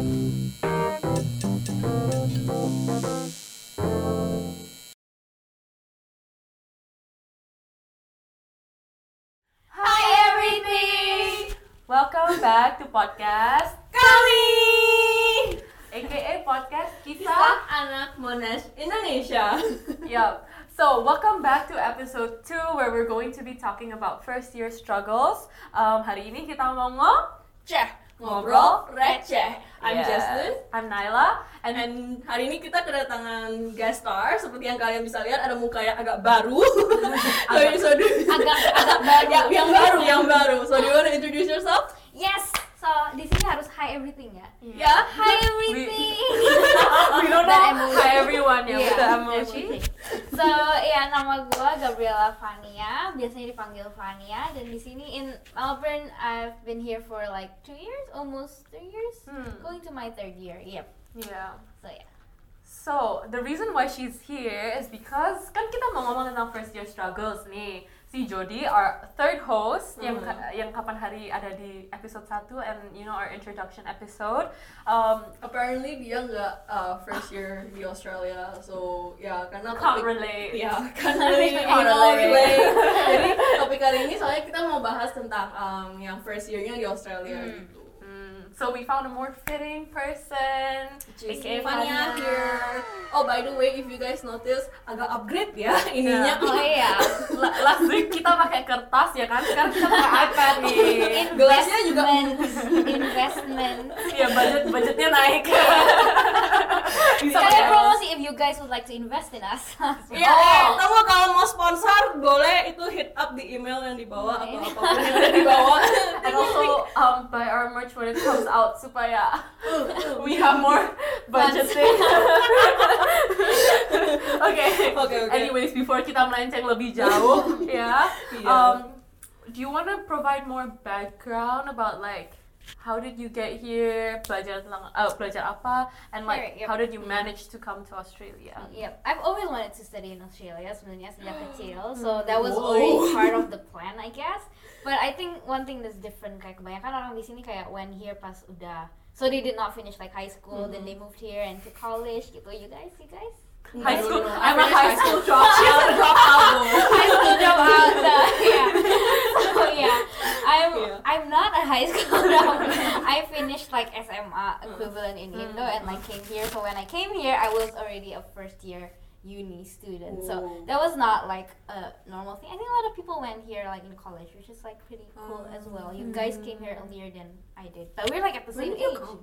Hi everything. Welcome back to podcast Kami. aka podcast Kisah. anak Monash Indonesia. Yup. So welcome back to episode 2 where we're going to be talking about first year struggles. Um, hari ini kita mau ngomong Ceh, ngobrol receh. I'm. Jesslyn. I'm Naila and, And hari ini kita kedatangan guest star seperti yang kalian bisa lihat ada muka yang agak baru. so, so agak agak baru. ya, yang baru, yang baru. So do you want to introduce yourself? Yes. So di sini harus hi everything ya. Ya. Hi everything. we don't That know emoji. hi everyone ya Yeah, emoji. everything. So ya nama gue Gabriela Fania, biasanya dipanggil Fania dan di sini in Melbourne I've been here for like two years, almost three years, Hmm. going to my third year. Yep. Yeah. So yeah. So the reason why she's here is because kan kita mau ngomong tentang first year struggles nih. Si Jody, our third host yang Hmm. yang kapan hari ada di episode 1 and you know our introduction episode. Um, Apparently dia nggak uh, first year di Australia, so ya karena can't topik relate. ya karena ini Can't relate. relate. Jadi topik kali ini soalnya kita mau bahas tentang um, yang first year-nya di Australia Hmm. gitu. So we found a more fitting person. Aka Fania here. Oh by the way, if you guys notice agak upgrade ya ininya. Oh iya. La- Last week kita pakai kertas ya kan, sekarang kita pakai iPad nih. Gelasnya juga Investment. Investment. Ya budget budgetnya naik. Bisa Kalian pakai- promosi if you guys would like to invest in us. Iya, eh, kamu kalau mau sponsor boleh itu hit up di email yang di bawah atau apa pun yang ada di bawah. and also um, buy our merch when it comes out supaya we have more budgeting. okay. Oke, oke. Anyways, before kita melenceng lebih jauh, ya. Iya. Um, do you want to provide more background about like how did you get here, belajar tentang uh, belajar apa, and like yep. how did you manage to come to Australia? Yep, I've always wanted to study in Australia sebenarnya sejak kecil, so that was Whoa. already part of the plan, I guess. But I think one thing that's different kayak kebanyakan orang di sini kayak when here pas udah, so they did not finish like high school, then they moved here and to college gitu. You guys, you guys? High No, no, school. no, no. I'm a high school dropout. She's a dropout high school dropout. So, yeah. So yeah, I'm Yeah. I'm not a high school dropout. I finished like SMA equivalent in Indo mm. and like came here. So when I came here, I was already a first year uni student. So that was not like a normal thing. I think a lot of people went here like in college, which is like pretty cool as mm. well. You guys came here mm. earlier than I did, but we're like at the When same did you age. come?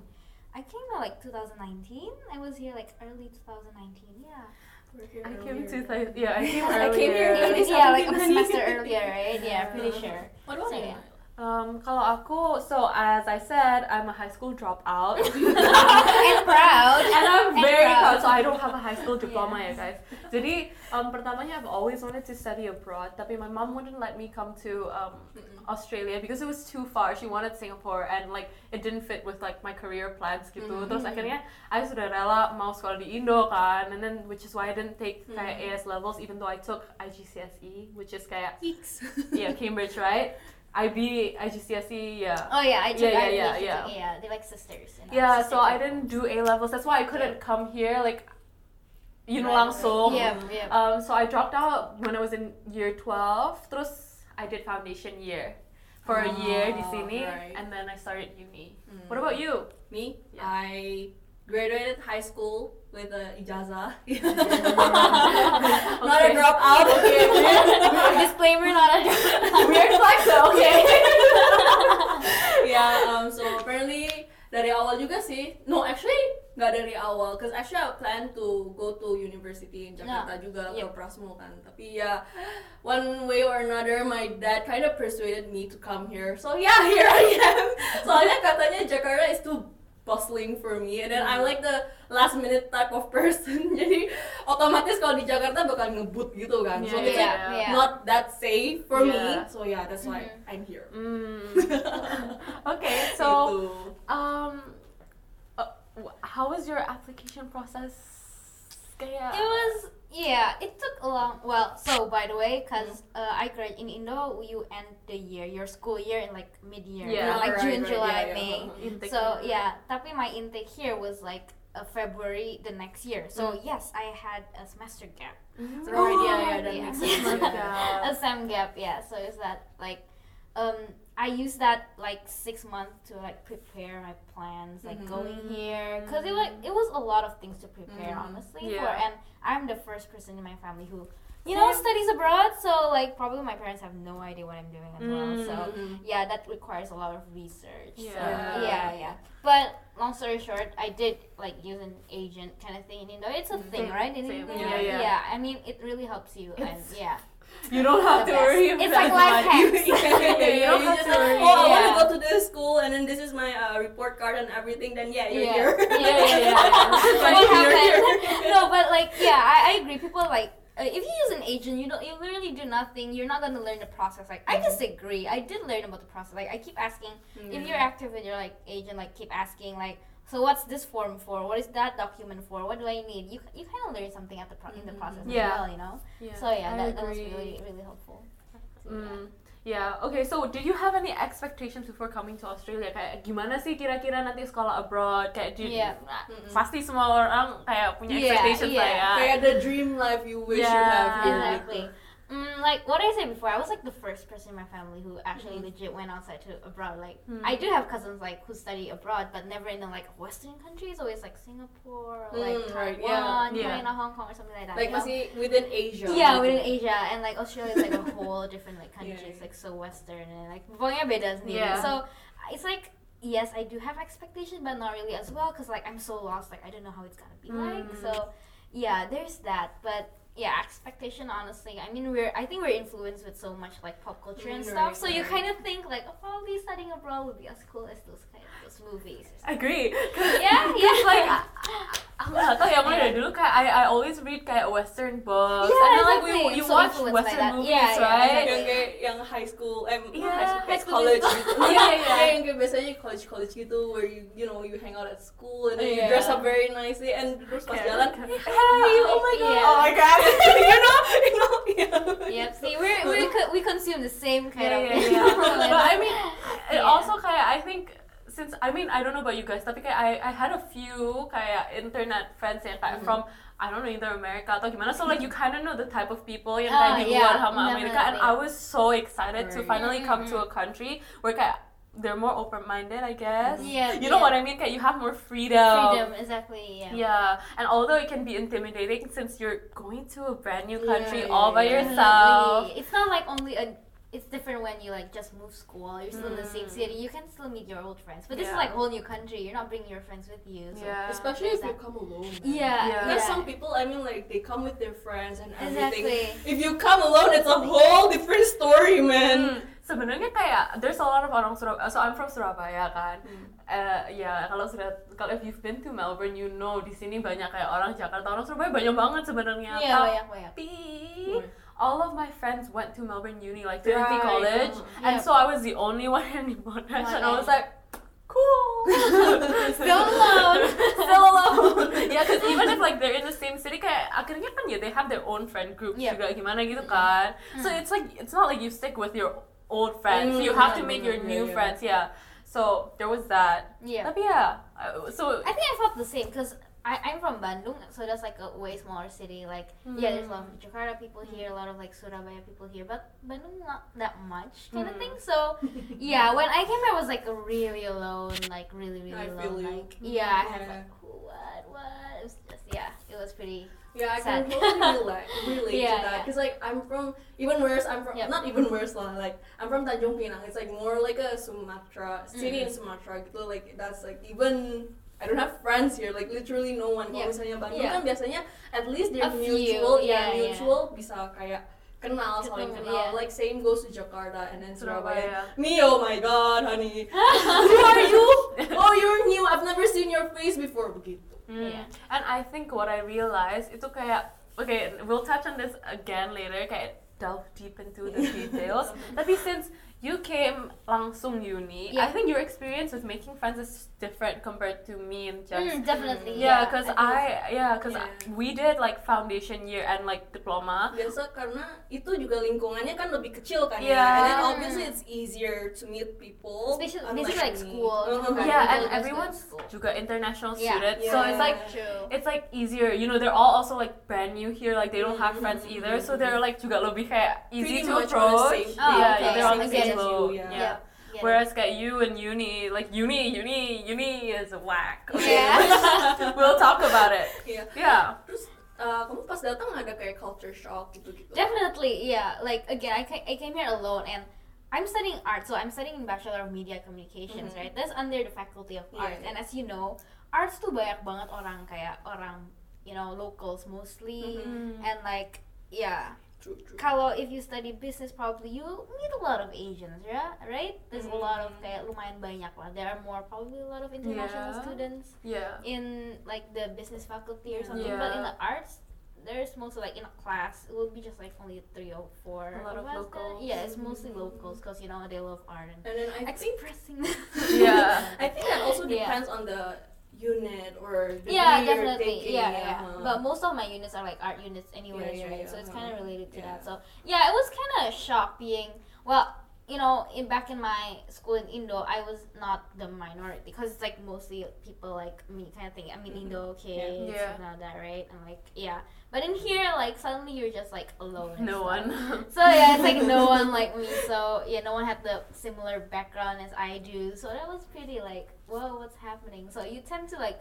I came in like 2019. I was here like early 2019. Yeah. I came to th- yeah, I came I came here early. yeah, like a semester earlier, right? Yeah, pretty sure. What about So, yeah. Um, kalau aku, so as I said, I'm a high school dropout. and proud. and I'm And very proud. proud. So I don't have a high school diploma Yeah. ya guys. Jadi um, pertamanya I've always wanted to study abroad, tapi my mom wouldn't let me come to um, Australia because it was too far. She wanted Singapore and like it didn't fit with like my career plans gitu. Mhm. Terus akhirnya I sudah rela mau sekolah di Indo kan, and then which is why I didn't take kayak AS levels even though I took IGCSE, which is kayak yeah Cambridge right. IB, IGCSE, yeah. Oh yeah, I took Yeah, yeah, I yeah, yeah. yeah. They're like sisters. you know, Yeah, sister so I didn't do A levels. That's why I couldn't come here. Like, you know, Right, langsung. Yeah, yeah. Um, so I dropped out when I was in year 12. Terus I did foundation year for a year di Oh, sini, right. and then I started uni. Hmm. What about you? Me, Yeah. I graduated high school with a ijazah. Not a dropout. Okay. Disclaimer, not a dropout. Weird flex, though, okay. yeah. Um. So apparently dari awal juga sih. No, actually nggak dari awal. Cause actually I plan to go to university in Jakarta juga ke Yep. Prasmul kan. Tapi ya one way or another my dad kind of persuaded me to come here. So yeah, here I am. Soalnya katanya Jakarta is too bustling for me and then I'm like the last minute type of person jadi otomatis kalau di Jakarta bakal ngebut gitu kan so Yeah, it's like yeah, not that safe for me Yeah. so yeah that's why Mhm. I'm here Mm. okay, so Gitu. um, uh, how was your application process? Kayak, It was Yeah, it took a long. Well, so by the way, cause uh, I grad in Indo, you end the year, your school year in like mid year, Yeah. like Right, June, right, July, yeah, yeah. May. Intake So year. yeah, tapi my intake here was like uh, February the next year. So Mm. yes, I had a semester gap. Mm. Yeah, yeah, Yeah. that makes Yeah. Yeah. a sem gap, yeah. So is that like, um, I used that like six months to like prepare my plans, like Mhm. going here, cause it like it was a lot of things to prepare, Mhm. honestly. Yeah. For and I'm the first person in my family who, you know, studies abroad. So like probably my parents have no idea what I'm doing as well. So yeah, that requires a lot of research. So, Yeah. yeah, yeah. But long story short, I did like use an agent kind of thing in Indo. It's a thing, right? In. Indo? Yeah, yeah. I mean, it really helps you, and yeah. You don't have The to best. worry It's about like life money. hacks. yeah, yeah, You don't have just to like, worry. oh, I want to go to this school, and then this is my uh, report card and everything. Then yeah, you're Yeah. here. Yeah, yeah, yeah. Like, What you're happened? no, but like, yeah, I, I agree. People like. Uh, if you use an agent, you don't, you literally do nothing. You're not gonna learn the process. Like, I disagree. I did learn about the process. Like, I keep asking if you're active with your like agent, like keep asking like, so what's this form for? What is that document for? What do I need? You you kind of learn something at the pro- in the Mhm. process Yeah. as well, you know. Yeah, So yeah, that, that was really really helpful. So, yeah. Mm, yeah, okay. So, did you have any expectations before coming to Australia? Kayak gimana sih kira-kira nanti sekolah abroad? Kayak di, Yeah. nah, Mm-mm. pasti semua orang kayak punya Yeah, expectations lah yeah. ya. Kayak the dream life you wish you have here. Exactly. Mm, like what I said before, I was like the first person in my family who actually Mhm. legit went outside to abroad. Like Hmm. I do have cousins like who study abroad, but never in the like Western countries. Always like Singapore, or, like Mm, Taiwan, yeah. China, Hong Kong, or something like that. Like know? within Asia. Yeah, within Asia and like Australia is like a whole different like country. Yeah, It's like so western and like beda sendiri. Yeah. So it's like yes, I do have expectations, but not really as well because like I'm so lost. Like I don't know how it's gonna be like. Mm. So yeah, there's that. But yeah, expectation honestly. I mean, we're I think we're influenced with so much like pop culture and Mm, stuff. right, So you kind of think like oh, probably studying abroad would be as cool as those kind of those movies. Or something. Agree. Yeah, yeah. It's like I- aku nggak tahu ya mulai dari dulu kayak I I always read kayak western books Yeah, and then like we exactly. you So watch influenced by western that. movies Yeah, yeah, right exactly. yang kayak yang high school, eh bukan Yeah, high school, high kayak school college gitu. gitu. Iya, iya. Kayak yang kayak biasanya college college gitu, where you you know you hang out at school and then you Yeah. dress up very nicely and terus pas Kayak- jalan, kayak- hey, oh my god, Yeah. oh my god, you know, you know, yeah. Yep. See, we're, we co- we consume the same kind Yeah, of. yeah, yeah. but I mean, it Yeah. also kayak I think since I mean I don't know about you guys, tapi kayak I I had a few kayak internet friends eh, yang kayak Mhm. from I don't know either America atau gimana. So like you mm-hmm. kind of know the type of people yang kayak di yeah, luar sama Amerika, and I was so excited to finally come to a mm-hmm. country where kayak they're more open minded, I guess. Yeah. You know yeah. what I mean? You have more freedom. Freedom, exactly. Yeah. Yeah, and although it can be intimidating since you're going to a brand new country Yeah, all by yeah, yeah. yourself. It's not like only a. It's different when you like just move school. You're still in the same Mm. city. You can still meet your old friends, but this is Yeah. like a whole new country. You're not bringing your friends with you. So. Yeah. Especially if you come alone. Yeah. Yeah. There's yeah. some people, I mean, like they come with their friends and everything. Exactly. If you come alone, it's a whole different story, man. Hmm, sebenarnya kayak there's a lot of orang Surabaya. So I'm from Surabaya kan. Hmm. Eh, ya kalau sudah kalau if you've been to Melbourne, you know di sini banyak kayak orang Jakarta, orang Surabaya banyak banget sebenarnya. Yeah, banyak banyak. Tapi. All of my friends went to Melbourne Uni, like Trinity Right, College, uh-huh. and so I was the only one in Monash, and I was like, cool. Still alone. Still alone. yeah, because even if like they're in the same city, kayak akhirnya kan ya they have their own friend groups Yep. juga gimana gitu kan. So Mm. it's like it's not like you stick with your old friends. Mm, you have to make your yeah, new yeah. friends. Yeah. So there was that. Yeah. Tapi yeah. uh, So I think I felt the same because I'm from Bandung, so that's like a way smaller city. Like, yeah, there's a lot of Jakarta people here, a lot of like Surabaya people here, but Bandung not that much kind of Mm. thing. So, yeah, when I came, I was like really alone, like really, really I alone. Like, yeah, I had Yeah. like, what, what? It was just, yeah, it was pretty. Yeah, I Sad. can totally relate, relate Yeah, to that. yeah. Cause like I'm from even worse. I'm from Yep. not even worse lah. Like I'm from Tanjung Pinang. It's like more like a Sumatra city in Mm. Sumatra. Gitu like that's like even I don't have friends here. Like literally no one. Kalau Yep. misalnya Bandung Yeah. kan biasanya at least they're few, mutual. yeah, yeah, yeah. mutual bisa kayak kenal saling Ketemu, kenal. yeah. Like same goes to Jakarta and then Surabaya. Surabaya. Me, oh my god, honey. Who are you? Oh, you're new. I've never seen your face before. Begitu. Mm. Yeah. And I think what I realized itu kayak okay, we'll touch on this again later. Kayak delve deep into the details. Tapi since you came langsung uni. Yeah. I think your experience with making friends is different compared to me and Jess. Mm, definitely. Yeah, Yeah, because think I, yeah, because Yeah. we did like foundation year and like diploma. biasa karena itu juga lingkungannya kan lebih kecil kan Yeah. ya and then obviously it's easier to meet people Especially- unlike basically like school, Uh-huh. Yeah, and just go to everyone's juga international Yeah. students, so it's like True. it's like easier. You know, they're all also like brand new here. Like they don't have friends mhm, either, so they're like juga lebih kayak easy Pretty to much on the approach. Oh, yeah, okay. they're on the same get it. boat. Yeah. Yeah. Get. Whereas kayak you and uni, like uni, uni, uni is a whack. Yeah. we'll talk about it. Iya. Yeah. terus uh, kamu pas datang ada kayak culture shock gitu gitu Definitely, yeah. Like again, I, ca- I came here alone and I'm studying art, so I'm studying in Bachelor of Media Communications, Mhm. right? That's under the Faculty of Yeah, Arts, yeah. and as you know, arts tuh banyak banget orang kayak orang, you know, locals mostly, Mhm. and like yeah. True true Kalau if you study business, probably you meet a lot of Asians, yeah, right? There's a lot of Mhm. kayak lumayan banyak lah. There are more probably a lot of international Yeah. students Yeah. in like the business faculty or something. Yeah. But in the arts, there's mostly like in a class, it will be just like only three or four. A lot of us there. locals. Yeah, it's mostly Mm. locals because you know they love art and and then I think expressing. Yeah. I think that also Yeah. depends on the unit or the yeah, definitely. taking, yeah, yeah. uh-huh. But most of my units are like art units, anyways, yeah, right? yeah, So it's uh-huh. kind of related to that. So yeah, it was kind of shock being well. You know, in back in my school in Indo, I was not the minority because it's like mostly people like me kind of thing. I mean, Mhm. Indo kids, Yeah. and all that, right? And like, yeah. But in here, like suddenly you're just like alone. No stuff. one. So yeah, it's like no one like me. So yeah, no one had the similar background as I do. So that was pretty like, whoa, what's happening? So you tend to like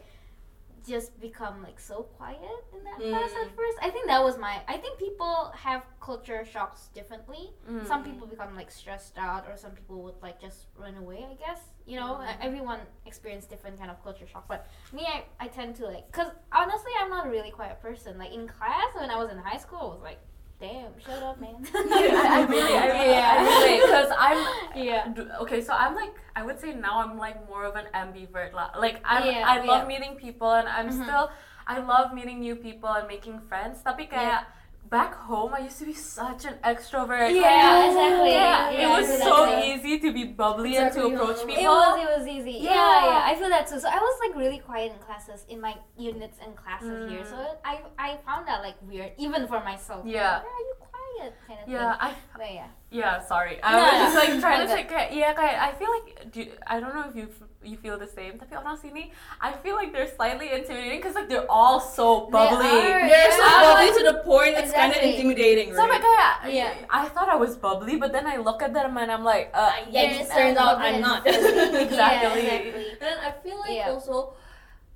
just become like so quiet in that class at Mm. first. I think that was my. I think people have culture shocks differently. Some Mm. people become like stressed out, or some people would like just run away. I guess you know Mm. everyone experience different kind of culture shock. But me, I, I tend to like, cause honestly, I'm not a really quiet person. Like in class when I was in high school, I was like, damn, shut up, man. I, really, I really, I relate because I'm yeah. okay. So I'm like, I would say now I'm like more of an ambivert. Like I'm, Yeah, I love yeah. meeting people and I'm Mhm. still, I love meeting new people and making friends. Tapi kayak back home, I used to be such an extrovert. Yeah, Kayak- exactly. Yeah, Yeah, it was I so easy to be bubbly and to approach people. It was, it was easy. Yeah. Yeah. yeah, I feel that too. So I was like really quiet in classes, in my units and classes here. Mm. So I, I found that like weird, even for myself. Yeah. Like, are you quiet? Kind of yeah, I thing. But yeah. Yeah, sorry. I No, was no. just like trying to say, yeah, I feel like, do you- I don't know if you f- you feel the same. Tapi orang sini, I feel like they're slightly intimidating because like they're all so They bubbly. are. they're so Yeah. bubbly to the point it's kind of Exactly. intimidating So right like, kayak, Yeah. I thought I was bubbly, but then I look at them and I'm like, uh, yeah, There's it turns out I'm not. Exactly. Yeah, exactly. And I feel like Yeah. also,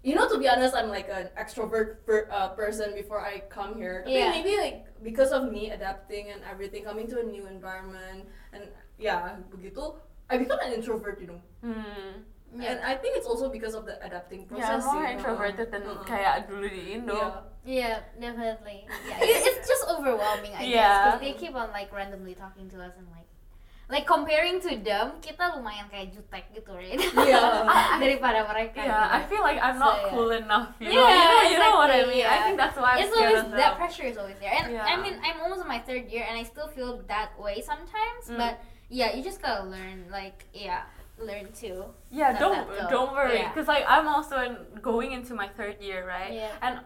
you know, to be honest, I'm like an extrovert per, uh, person before I come here. Tapi Yeah. maybe like because of me adapting and everything, coming to a new environment, and yeah, begitu, I become an introvert, you know. hmm. Yeah. And I think it's also because of the adapting process. Yeah, I'm process. more introverted than Uh-uh. kayak dulu di Indo. Yeah. Yeah, definitely. Yeah, it, it's just overwhelming, I guess, because they keep on like randomly talking to us and like, like comparing to them, kita lumayan kayak jutek gitu, right? Yeah. Daripada mereka. Yeah, I feel like I'm So, not yeah. cool enough. You Yeah, know, you know, you know what I exactly, mean. I think that's why I'm it's scared always of that them. pressure is always there, and I mean I'm almost in my third year, and I still feel that way sometimes. Mm. But yeah, you just gotta learn, like yeah, learn to. Yeah, don't don't worry, Yeah. because like I'm also in, going into my third year, right? Yeah. And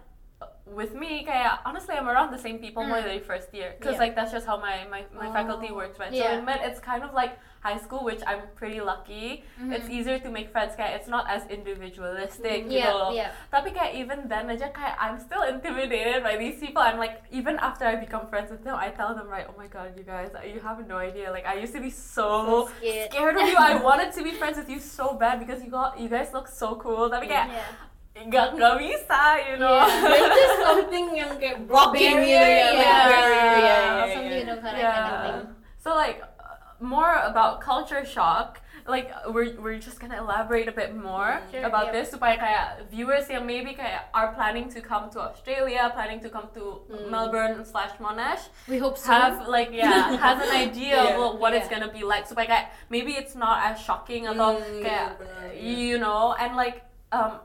with me, kayak honestly, I'm around the same people more Mm. than the first year, because Yeah. like that's just how my my, my faculty Oh. works, right? Yeah. So in med, it's kind of like high school, which I'm pretty lucky. It's Mhm. easier to make friends, kayak it's not as individualistic, gitu. Yeah, loh. yeah. Tapi kayak even then aja kayak I'm still intimidated by these people. I'm like even after I become friends with them, I tell them right, oh my god, you guys, you have no idea. Like I used to be so So scared. scared of you. I wanted to be friends with you so bad because you got you guys look so cool. Tapi kayak Yeah. Nggak nggak bisa, you know. Yeah. There's just something yang kayak blocking Barrier, gitu ya. like yeah. barrier, yeah, yeah, Something yeah. you kinda kind of thing. So like uh, more about culture shock. Like we're we're just gonna elaborate a bit more. Sure, about yep. this supaya kayak viewers yang maybe kayak are planning to come to Australia, planning to come to Mm. Melbourne slash Monash, We hope so. have like yeah has an idea Yeah, of what it's yeah. gonna be like supaya kayak maybe it's not as shocking atau Mm, kayak yeah. you know and like um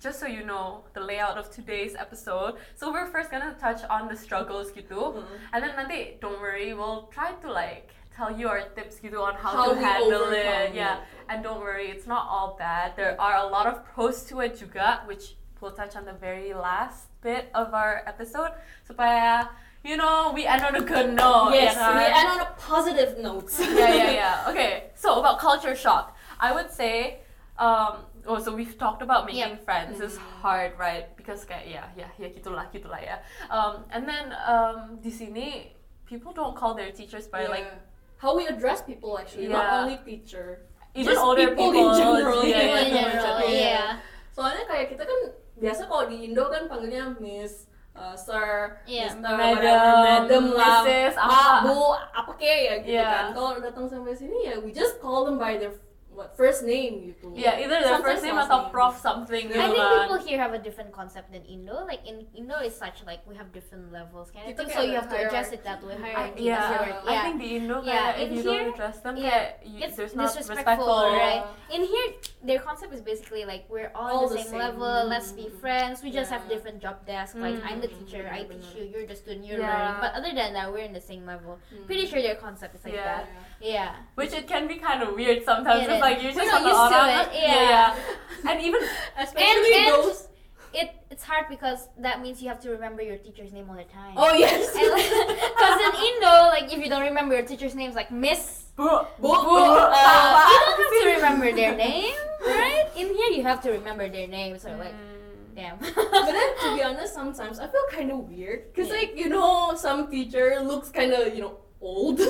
just so you know the layout of today's episode so we're first gonna touch on the struggles gitu Mm. and then nanti don't worry we'll try to like tell you our tips gitu on how, How to handle it. Yeah. And don't worry, it's not all bad. There are a lot of pros to it juga, which we'll touch on the very last bit of our episode. Supaya, you know, we end on a good note. yes, kan? we end on a positive note. yeah, yeah, yeah. Okay, so about culture shock, I would say, um, oh, so we've talked about making Yep. friends is hard, right? Because kayak yeah, yeah, yeah, gitulah, gitulah ya. Um, and then um, di sini people don't call their teachers by like Yeah. how we address people actually, Yeah. not only teacher. even Just older people in general, yeah, yeah, in general, yeah. yeah. Soalnya kayak kita kan biasa kalau di Indo kan panggilnya Miss, uh, Sir, Yeah. Mr. Madam, Madam lah, Mrs., apa. Bu, apa kek ya gitu Yeah. kan. Kalau datang sampai sini ya we just call them by their what first name you gitu. Yeah, either their Sometimes first name last atau name. prof something I think kan. people here have a different concept than Indo. Like in Indo, is such like we have different levels, kind of Kita thing. kayak So you have to address it that way. I, Hierarchy. yeah, that's. I think the Indo Yeah, if in you here, don't address them yeah, kayak you, it's there's not disrespectful, respectful. right? In here, their concept is basically like we're All all, the the same, same. level. Let's be friends. We just have different job desks. Like I'm the Mm. teacher, I teach you. You're the student. You're Yeah. learning. But other than that, we're in the same level. Hmm. Pretty sure their concept is like Yeah. that. Yeah. Which it can be kind of weird sometimes. It It's is. like you're just not used to it, yeah, yeah. yeah. And even Especially and- those. It it's hard because that means you have to remember your teacher's name all the time. Oh yes. Because in Indo, like if you don't remember your teacher's names, like Miss, uh, uh, you don't have to remember their name, right? In here, you have to remember their names. So like, Mm. damn. but then to be honest, sometimes I feel kind of weird because Yeah. like you know some teacher looks kind of you know old.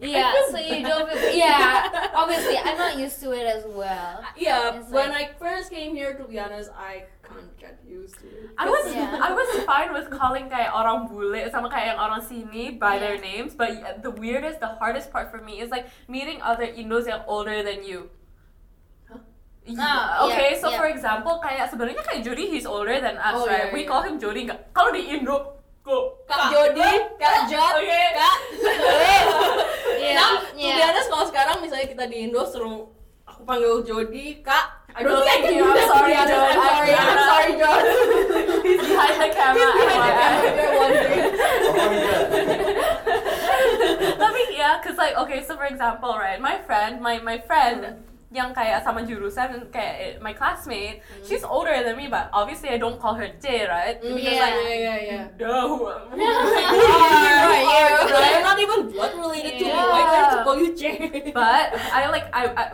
Yeah. So you don't. Feel, yeah. Obviously, I'm not used to it as well. yeah, It's when like- I first came here, to be honest, I can't get used to it. I was Yeah. I was fine with calling kayak orang bule sama kayak yang orang sini by their names, but the weirdest, the hardest part for me is like meeting other Indos yang older than you. Huh? Yeah, Ah, okay, yeah, so yeah. for example, kayak sebenarnya kayak Jody he's older than us, Oh, right? yeah, we yeah. call him Jody nggak? Kalau di Indo, go Kak Jody, Kak Jod, Okay. Kak. Yeah. Nah, Yeah. honest, kalau sekarang misalnya kita di Indo suruh aku panggil Jody, Kak. I don't think you. I'm sorry. I'm sorry, I'm sorry, John. He's behind the camera. Behind the camera, you're wondering. Oh yeah, cause like okay, so for example, right, my friend, my my friend Hmm. Yang kayak sama jurusan kayak my classmate, she's older than me, but obviously I don't call her J, right? Mm, Because Yeah. like, yeah, yeah, yeah. duh, who- Right, yeah. I'm not even blood related to you. Why do I call you Jay? but I like I, I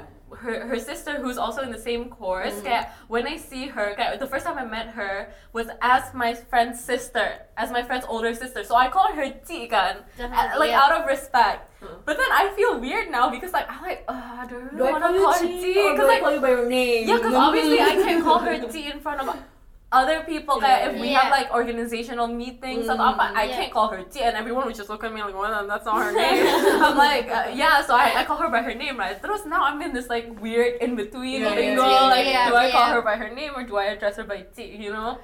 her her sister who's also in the same course. Mm. Kayak when I see her, kayak, the first time I met her was as my friend's sister, as my friend's older sister. So I call her T kan, uh, like yeah. out of respect. Huh. But then I feel weird now because like I'm like, uh, I really do I wanna call her? T? Because I like call you by your name? Yeah, because obviously I can't call her T in front of other people. that if we have like organizational meetings Mm, apa, I yeah. can't call her T, and everyone would just look at me like, well, that's not her name. I'm like, uh, yeah, so I, I call her by her name, right? Terus now I'm in this like weird in between Yeah, lingo. yeah, like, yeah, do I call her by her name or do I address her by T? You know?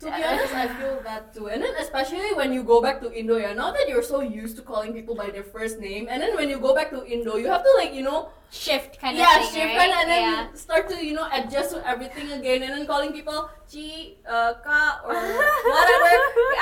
To be honest, I feel that too. And then especially when you go back to Indo, yeah, now that you're so used to calling people by their first name, and then when you go back to Indo, you have to like, you know, shift kind of yeah, thing, shift right? and then yeah. start to, you know, adjust to everything again, and then calling people Chi, uh, Ka, or whatever.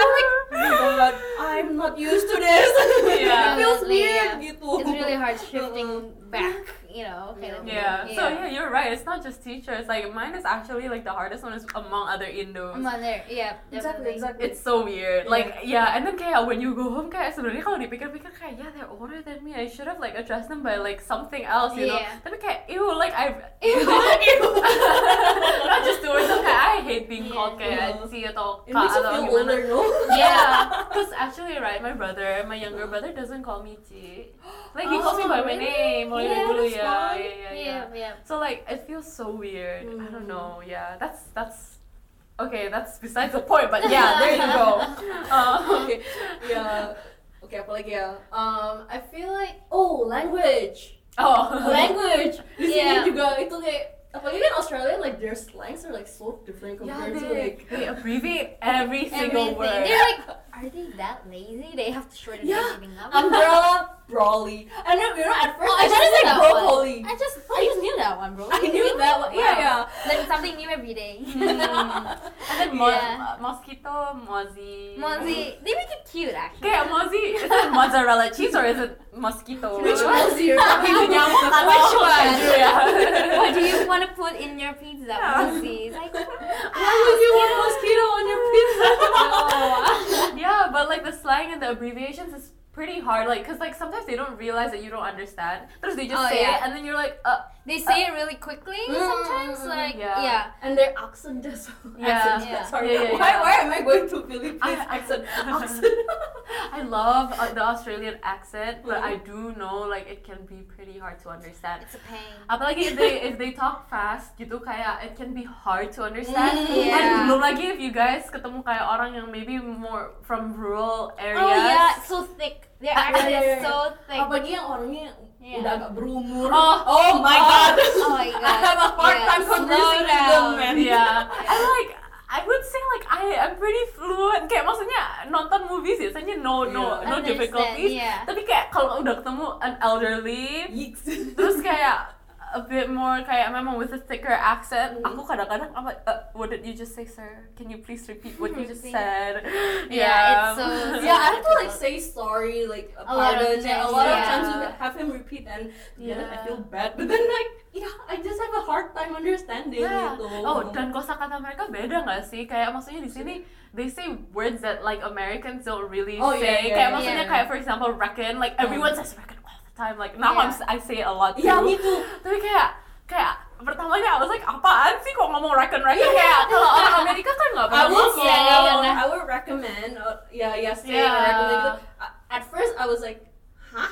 I'm like, oh my god, I'm not used to this. Yeah. it feels weird, yeah. gitu. It's really hard shifting back, you know, kind of. Yeah. thing. So yeah, you're right. It's not just teachers. Like mine is actually like the hardest one is among other Indos. Mother, yeah, Exactly, definitely. exactly. It's so weird. Yeah. Like yeah, and then kayak when you go home kayak sebenarnya kalau dipikir-pikir kayak yeah they're older than me. I should have like addressed them by like something else, you know. Yeah. Tapi kayak ew like I Ew. not just towards them kayak I hate being Yeah. called kayak Yeah. si atau It ka makes you atau gimana. older, no? Yeah, because actually right, my brother, my younger brother doesn't call me Ci. Like he calls me Oh, by my oh, name. Mulai Yeah, dulu that's ya, fun. yeah, yeah, yeah. Yeah, yeah. So like it feels so weird. I don't Mm. know. Yeah, that's that's okay. That's besides the point. But yeah, there you go. Um, okay, yeah. Okay, apalagi ya? Um, I feel like oh language, oh, language. Di sini Yeah. juga itu kayak apalagi kan Australia like their slangs are like so different Yeah, compared to like they abbreviate every single Everything. word. They're like, are they that lazy? They have to shorten Yeah. everything up. Umbrella, Brolly. And then, you know, at first Oh, I I just like knew broccoli. I just I just knew that one, bro. I knew that one. Yeah, yeah. Learn something new every day. Mm. and then mo- Yeah. uh, mosquito, mozzie. Mozzie, they make it cute actually. Okay, mozzie. Is it mozzarella cheese or is it mosquito? Which What? was your talking Nyamuk atau Which one? baju ya? what do you want to put in your pizza? Yeah. Mozzie. It's like, ah, Why would you want mosquito on your pizza? yeah, but like the slang and the abbreviations is pretty hard. Like, cause like sometimes they don't realize that you don't understand. Terus they just Oh, say yeah. it, and then you're like, uh, they say it really quickly Mm, sometimes. Like yeah. yeah. And their accent as well. Yeah. Accent, Yeah. Sorry. Yeah, yeah, why, yeah. why am I going to Philippines I- accent? accent. I love uh, the Australian accent, but Mhm. I do know like it can be pretty hard to understand. It's a pain. Apalagi if they if they talk fast gitu kayak it can be hard to understand. Mm, yeah. And belum lagi if you guys ketemu kayak orang yang maybe more from rural areas. Oh yeah, so thick. Their Ah, accent yeah, yeah, yeah. so thick. Apalagi yang orangnya Yeah. udah agak berumur. Oh. oh my Oh. god. Oh my god. I have a hard Yeah, time conversing with them, man. Yeah. I like I would say like I am pretty fluent. Kayak maksudnya nonton movies biasanya no no Yeah. no difficulties. yeah. Tapi kayak kalau udah ketemu an elderly Yeeks. terus kayak a bit more kayak memang with a thicker accent Mhm. aku kadang-kadang I'm like uh, what did you just say sir can you please repeat what you just said Yeah, it's so- yeah, I have to like say sorry, like a A lot of yeah, a times, lot of times you have him repeat, and yeah, I feel bad. But then like, yeah, I just have a hard time understanding Yeah. gitu. Oh, dan kosakata mereka beda nggak sih? Kayak maksudnya di sini they say words that like Americans don't really Oh, say. yeah, kayak yeah. maksudnya Yeah. kayak for example reckon, like everyone says reckon time. Like now I'm Yeah. I say it a lot too. yeah, me too. Tapi kayak kayak pertamanya I was like apaan sih kok ngomong reckon reckon Yeah. kayak kalau orang Amerika kan nggak pernah ngomong. say, Yeah, yeah, yeah. I would recommend. Uh, yeah, yeah, say Yeah. recommend. gitu. Uh, At first, I was like, huh,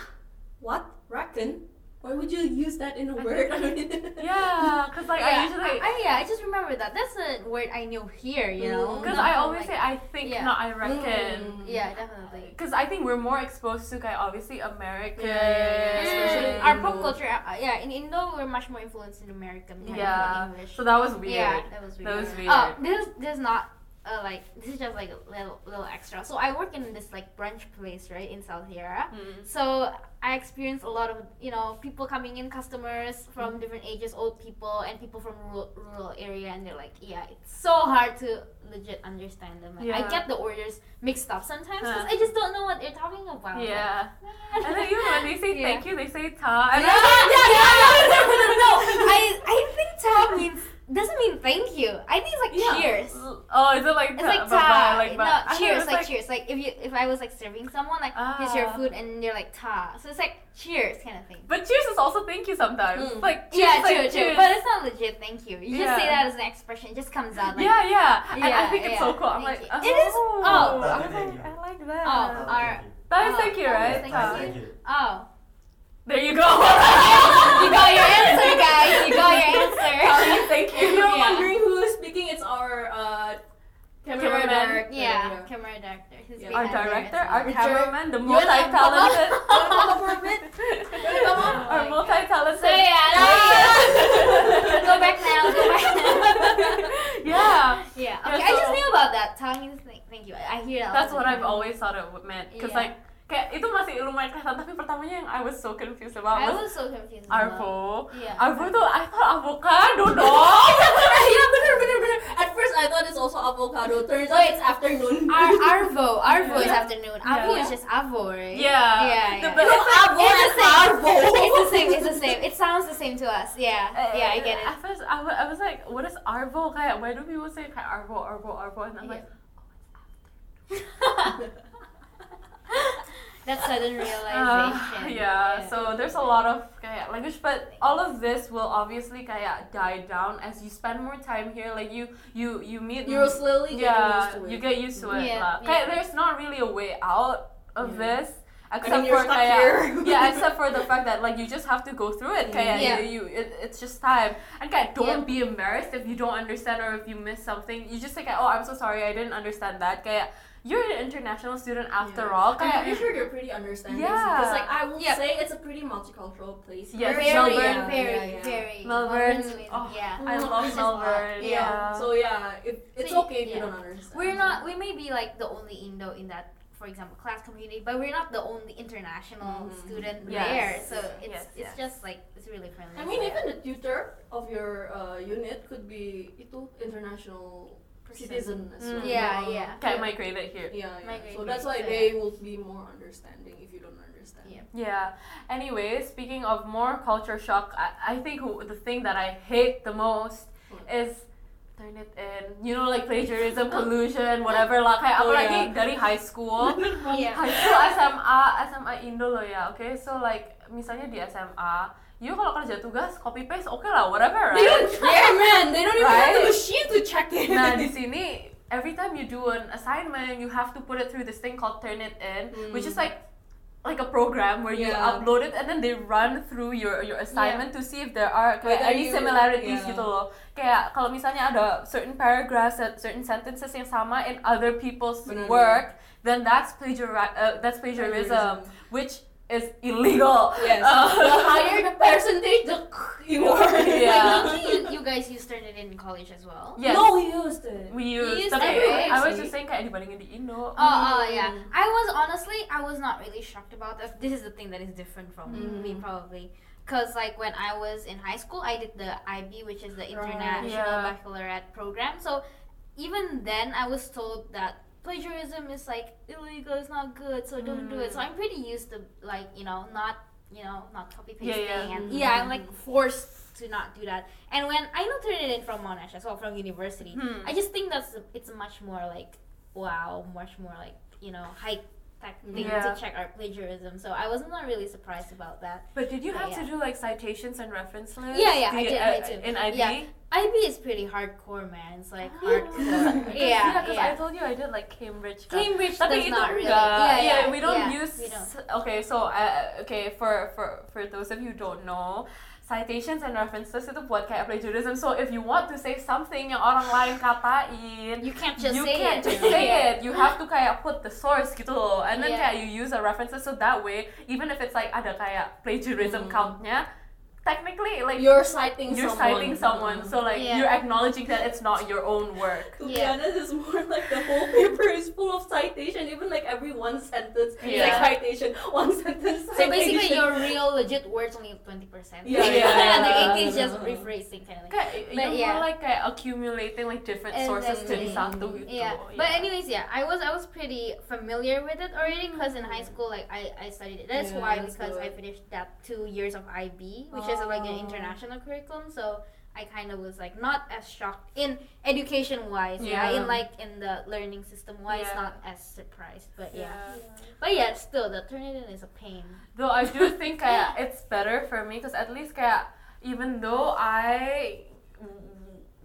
what reckon? Why would you use that in a word? Yeah, cause like I usually. I, yeah, I just remember that. That's a word I know here, you know. Mm. Because I always like- say I think, yeah. not I reckon. Mm. Yeah, definitely. Because I think we're more exposed to kayak obviously American, Yeah, yeah, yeah, especially Mm, our pop culture, uh, yeah, in Indo we're much more influenced in American kind Yeah. of English. So that was weird. Yeah, that was weird. That was weird. Oh, this this is not uh, like this is just like a little little extra. So I work in this like brunch place right in South Yarra. Mm. So I experience a lot of you know people coming in, customers from different ages, old people and people from rural, rural area, and they're like, yeah, it's so hard to legit understand them. Like, I get the orders mixed up sometimes because Huh. I just don't know what they're talking about. Yeah. Like, And then even when they say Yeah. thank you, they say ta. And yeah, I'm yeah, yeah, yeah. no, I I think ta means doesn't mean thank you. I think it's like Yeah. cheers. Oh, is it like It's ta, like ta. like no, bye- I thought it cheers, was like, cheers. Like if you if I was like serving someone, like here's your Ah. food, and you're like ta. So it's like cheers kind of thing. But cheers is also thank you sometimes. Mm. Like cheers, Yeah, is like true, true. cheers. But it's not legit. Thank you. You just say that as an expression. It just comes out. Like, yeah, yeah. And I Yeah, think it's yeah. so cool. I'm Thank like, you. It is- Oh, oh. I, Thank like. I like that. Oh, Uh, our that is oh, thank you, right? thank Ta. you. Thank you. Oh. There you go. you got your answer, guys. You got your answer. thank you. If you're Yeah. wondering who is speaking, it's our uh, camera Cameraman. director. Yeah, camera director. Who's Yeah. Our director, our well. Richard, cameraman, the you wanna come multi-talented. come up for a bit? Wanna come up? Our multi-talented. So yeah, go back now. Go back. yeah. Yeah. Yeah, Okay, I just knew about that. Tell me thank, thank you. I hear that. That's what. I've always thought it meant. Cause Yeah. like kayak itu masih lumayan kelihatan tapi pertamanya yang I was so confused about I was was so confused. as well. arvo. Yeah. Arvo tuh I thought avocado dong. yeah, bener, bener, bener. At first, I thought it's also avocado. Turns out it's afternoon. Ar arvo. Arvo is afternoon. Avo Yeah. is just avo, right? Yeah. Yeah, yeah. But No, it's avo It's and the same. arvo. It's the same. It's the same. It sounds the same to us. Yeah. Eh, eh, yeah, I get it. At first, I wa- I was like, what is arvo? Why do people say arvo, arvo, arvo? And I'm like, oh, That sudden uh, realization. yeah. So there's a lot of kayak language, but all of this will obviously kayak die down as you spend more time here. Like you, you, you meet. You're slowly getting used to it. you get used to it. Yeah, lah. yeah. Kayak there's not really a way out of Yeah. this. except you're for stuck kayak here. yeah except for the fact that like you just have to go through it kayak Yeah. you, you it, it's just time and kayak don't Yeah. be embarrassed if you don't understand or if you miss something you just say kayak oh I'm so sorry I didn't understand that kayak you're an international student after Yeah. all I'm kayak pretty sure they're pretty understanding. Yeah. Because like I will Yeah. say it's a pretty multicultural place. Yes, very, Melbourne. very, Yeah, yeah. very. Melbourne. Oh, yeah. I love it's just hot. Melbourne Yeah. yeah So yeah, if, it's So okay if you don't understand. We're not. We may be like the only Indo in that, for example, class community, but we're not the only international Mhm. student Yes. there. So it's Yes, it's yes. just like it's really friendly. I mean, so, even the tutor of your uh, unit could be itu international citizen as Mm. well. Yeah, yeah. kayak migrated here Yeah, yeah. Migrate So that's why so, they will be more understanding if you don't understand. Yeah. Yeah. Anyway, speaking of more culture shock, I, I think who, the thing that I hate the most is Turnitin. You know, like plagiarism, collusion, whatever lah. Kayak Oh, apalagi yeah. dari high school. yeah. high school SMA, SMA Indo loh ya. Oke, so like misalnya di SMA, you kalau kerja tugas copy paste oke lah, whatever, They right? don't care, man. They don't even have Right? the machine to check it. Nah di sini every time you do an assignment, you have to put it through this thing called Turnitin, which is Mm. like like a program where you Yeah. upload it and then they run through your your assignment to see if there are kayak Whether any you- similarities yeah. gitu loh. Kayak kalau misalnya ada certain paragraphs, certain sentences yang sama in other people's Benar, work, then that's plagiari- uh, that's plagiarism, Plagiarism. which is illegal. Yes. Uh, the higher the percentage, the you more. Yeah. Like, you, you guys used Turnitin in college as well. Yes. No, we used it. we You use used tapi it, I was just saying kayak dibandingin di Indo. Oh, oh yeah. Mm. I was honestly, I was not really shocked about this. This is the thing that is different from me, Mm. probably. Cause like when I was in high school, I did the IB, which is the Right. International Yeah. Baccalaureate program. So even then, I was told that plagiarism is like illegal, it's not good, so don't do it. So Mm. I'm pretty used to like you know not you know not copy pasting yeah. and Mm. yeah, I'm like forced to not do that. And when I know Turnitin from Monash as well from university, Hmm. I just think that's it's much more like wow, much more like you know high tech thing Yeah. to check our plagiarism. So I was not really surprised about that. But did you But have to do like citations and reference lists? Yeah, yeah, Do I did, uh, I did. In IB. Yeah. IB is pretty hardcore, man. It's like Because- hardcore. yeah, yeah, because yeah. I told you I did like Cambridge. Cambridge Tapi does not really. enggak. Yeah, yeah, we don't yeah, use. we don't. Okay, so uh, okay for for for those of you who don't know, citations and references itu buat kayak plagiarism. So if you want to say something yang orang lain katain, You can't just you say can't it. just say it. You have to kayak put the source gitu loh. And then Yeah. kayak you use the references so that way even if it's like ada kayak plagiarism Hmm. countnya, technically like You're citing you're someone. citing someone. So like Yeah. you're acknowledging that it's not your own work. To be Yeah. honest, it's more like the whole paper is full of citation. Even like every one sentence is like citation, one sentence So basically, your real legit words only twenty percent. Yeah, yeah, and the yeah. eighty is just rephrasing kind of. thing. But you're yeah. more like kayak accumulating like different sources jadi Exactly. satu gitu. Yeah. But anyways, yeah, I was I was pretty familiar with it already because in high mm. school, like I, I studied it. That's Yeah, why that's because I finished that two years of IB, which is like an international curriculum. So I kind of was like not as shocked in education wise. Yeah. Yeah. In like in the learning system wise, Yeah. not as surprised. But yeah. yeah. But yeah, still the Turnitin is a pain. Though I do think kayak it's better for me because at least kayak even though I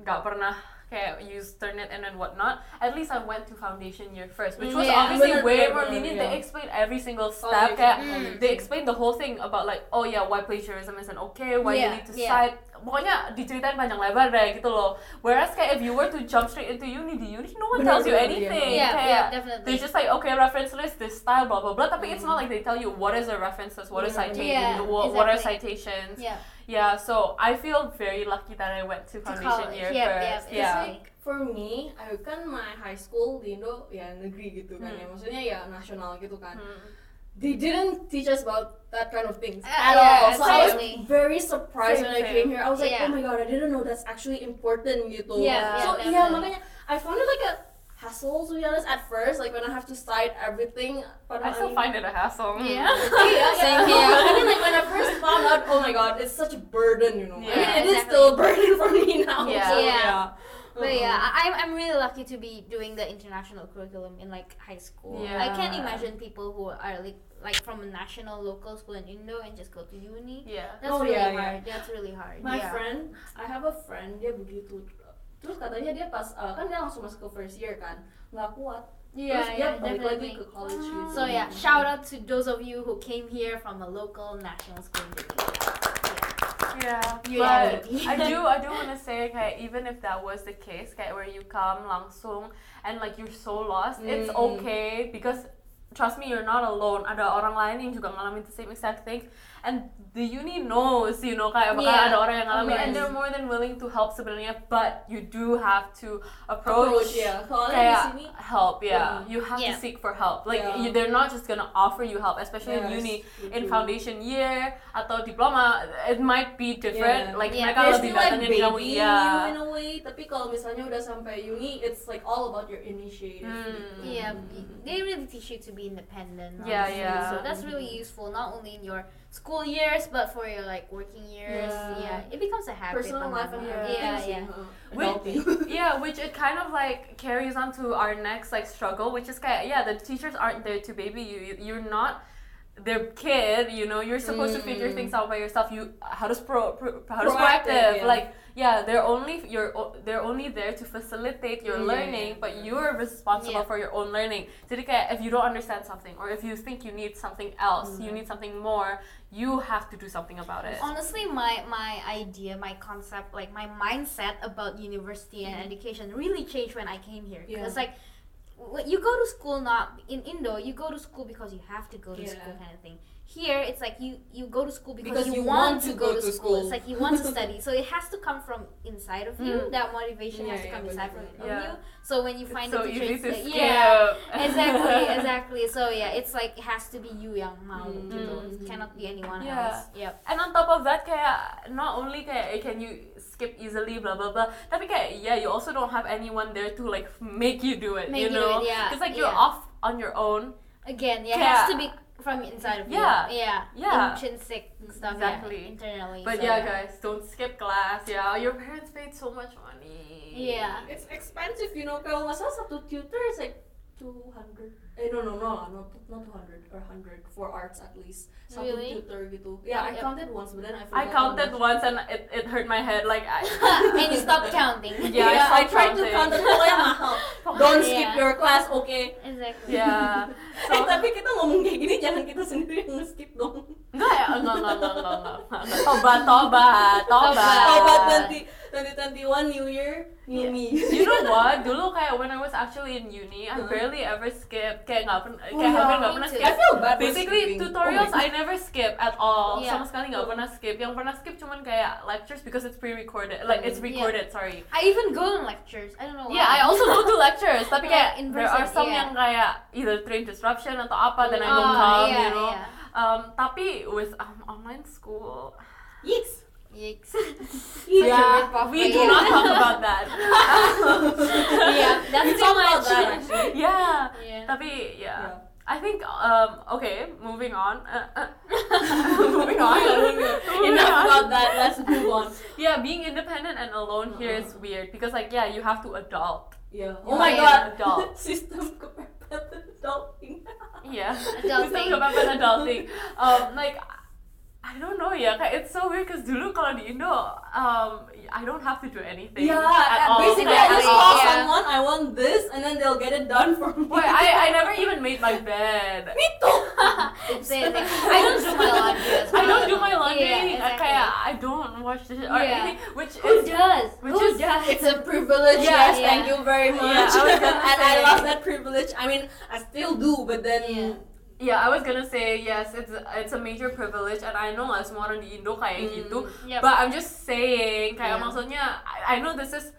nggak pernah kayak use Turnitin and whatnot, at least I went to foundation year first, which was Yeah. obviously Bener, way more bener, lenient. yeah. They explained every single Oh, step. yeah, kayak Mm. they explained the whole thing about like oh yeah why plagiarism isn't okay, why you need to yeah. cite. Pokoknya diceritain panjang lebar deh gitu loh. Whereas kayak if you were to jump straight into uni, di uni no one tells you anything. Yeah, Kayak, yeah, definitely. they're just like okay reference list this style blah blah blah tapi it's not like they tell you what is a reference list what is citation Yeah, what, what are exactly. citations yeah. yeah so I feel very lucky that I went to foundation college, year yep, first yep, yeah like for me, I kan my high school di Indo ya negeri gitu kan ya, Hmm. maksudnya ya nasional gitu kan. Hmm. They didn't teach us about that kind of things Uh, at yeah, all. So I was very surprised Same, when I came here. I was like, Yeah. oh my god, I didn't know that's actually important gitu. Yeah, so yeah, yeah, makanya I found it like a hassle to be honest at first, like when I have to cite everything. but I still find it a hassle. Yeah. yeah, Same yeah. here. I mean, like when I first found out, oh my god, it's such a burden, you know. I mean, Yeah, it is exactly. still a burden for me now. Yeah. so, Yeah. But yeah, I, I'm I'm really lucky to be doing the international curriculum in like high school. Yeah. I can't imagine people who are like like from a national local school in Indo and just go to uni. yeah That's Oh, really yeah, hard. That's really hard. My yeah. friend, I have a friend dia begitu. Terus katanya dia pas uh, kan dia langsung masuk ke first year kan, nggak kuat Yeah, Terus, yeah, ya, balik lagi definitely. ke college gitu. So yeah, shout out to those of you who came here from a local national school. in Indonesia. Yeah, Yeah. but I do I do want to say kayak even if that was the case kayak where you come langsung and like you're so lost, it's Mm. okay because trust me you're not alone. Ada orang lain yang juga ngalamin the same exact thing and the uni knows you know kayak bakal Yeah, ada orang yang ngalamin and they're more than willing to help sebenarnya but you do have to approach, Approach, ya. Di kayak sini help yeah. Mm. you have Yeah. to seek for help like Yeah. you, they're not just gonna offer you help especially in Yes, uni in foundation year atau diploma it might be different Yeah. like Yeah. mereka They're lebih still like datangin kamu you in a way, tapi kalau misalnya udah sampai uni, it's like all about your initiative. Gitu. Yeah, they really teach you to be independent. Yeah, honestly. yeah. So that's really useful, not only in your school years, but for your like working years. Yeah. Yeah, it becomes a habit. Personal life and lama-lama. Yeah, yeah. uh, Which, yeah, which it kind of like carries on to our next like struggle, which is kind yeah, the teachers aren't there to baby you. You- You're not their kid, you know. You're supposed to figure Mm. things out by yourself. You how does pro, pro how to Proactive, yeah. like yeah, they're only you're they're only there to facilitate your Yeah, learning, but you're responsible Yeah. for your own learning. Jadi kayak if you don't understand something or if you think you need something else, you Mm. need something more, you have to do something about it. Honestly, my my idea, my concept, like my mindset about university and education really changed when I came here. Because like, you go to school not in Indo, you go to school because you have to go to Yeah. school kind of thing. Here, it's like you you go to school because, Because you, you want, want to to go, to go to school. school. It's like you want to study, so it has to come from inside of you. Mm. That motivation has to come yeah, inside from of Yeah. you. So when you It's find so the teacher, like- yeah, exactly, exactly. So yeah, it's like it has to be you yang mau Mm. gitu. It cannot be anyone Yeah. else. Yep. And on top of that, kayak not only kayak can you skip easily, blah blah blah. Tapi kayak yeah, you also don't have anyone there to like make you do it. Make you you know, it, yeah, Because like you're yeah. off on your own. Again, yeah, it has to be from inside of Yeah, you. Yeah. yeah. Intrinsic stuff. Exactly. Yeah, internally. But so, yeah, guys, don't skip class. Yeah, your parents paid so much money. Yeah. It's expensive, you know. Kalau nggak salah satu tutor is like 200. Eh no no no, not not 200 or 100 for arts at least. Satu Really? tutor gitu. Yeah, I Yep. counted once, but then I I forgot. how counted once and it, it hurt my head. Like I. and you stop counting. Yeah, Yeah, I I tried to counting. count it pokoknya mahal. Don't skip Yeah. your class, okay? Exactly. Yeah. eh So tapi kita ngomong kayak gini jangan kita sendiri yang nge-skip dong. enggak ya, enggak enggak enggak enggak enggak. enggak. Tobat tobat tobat. Tobat. 20, 2021 New Year, New Yeah. Me. You know what? Dulu kayak when I was actually in uni, I Huh? barely ever skip. Kayak nggak pernah, Oh, kayak yeah, hampir nggak pernah skip. I feel bad Basically skipping. tutorials Oh I never skip at all. Yeah. Sama sekali nggak pernah skip. Yang pernah skip cuman kayak lectures because it's pre-recorded. Like it's Yeah. recorded, sorry. I even go in lectures. I don't know why. Yeah, I also go to lectures. Tapi Yeah, kayak in there are some yeah. yang kayak either train disruption atau apa, I Oh, don't come, yeah, you know. yeah. Um, tapi with um, online school, Yikes. Yikes. Yeah. Such a rip-off, we do not talk about that. yeah, that's We too about much. that, yeah. Yeah. Tapi yeah. Yeah. I think um okay, moving on. Uh, uh, moving on. Moving Enough on. about that. Let's move on. Yeah, being independent and alone here is weird because like yeah, you have to adult. Yeah. You Oh my god. adult. System adulting. Yeah. Adulting. System adulting. Um like I don't know ya, kayak it's so weird because dulu kalau di Indo, um, I don't have to do anything Yeah, at all. basically Kayak I just call Yeah. someone, I want this, and then they'll get it done for me. Wait, I, I never even made my bed. Me too. Same thing. I don't do my laundry. I don't do my laundry. Yeah, I exactly. Kayak I don't wash dishes or Yeah. anything, which Who is does? which Who is- does? It's a privilege, Yeah, yes, yeah. thank you very much. Yeah, I was gonna and I say- lost that privilege. I mean, I still do, but then Yeah. I was gonna say yes. It's it's a major privilege, and I know lah semua orang di Indo kayak Mm. gitu. Yep. But I'm just saying, kayak Yeah. maksudnya, I, I know this is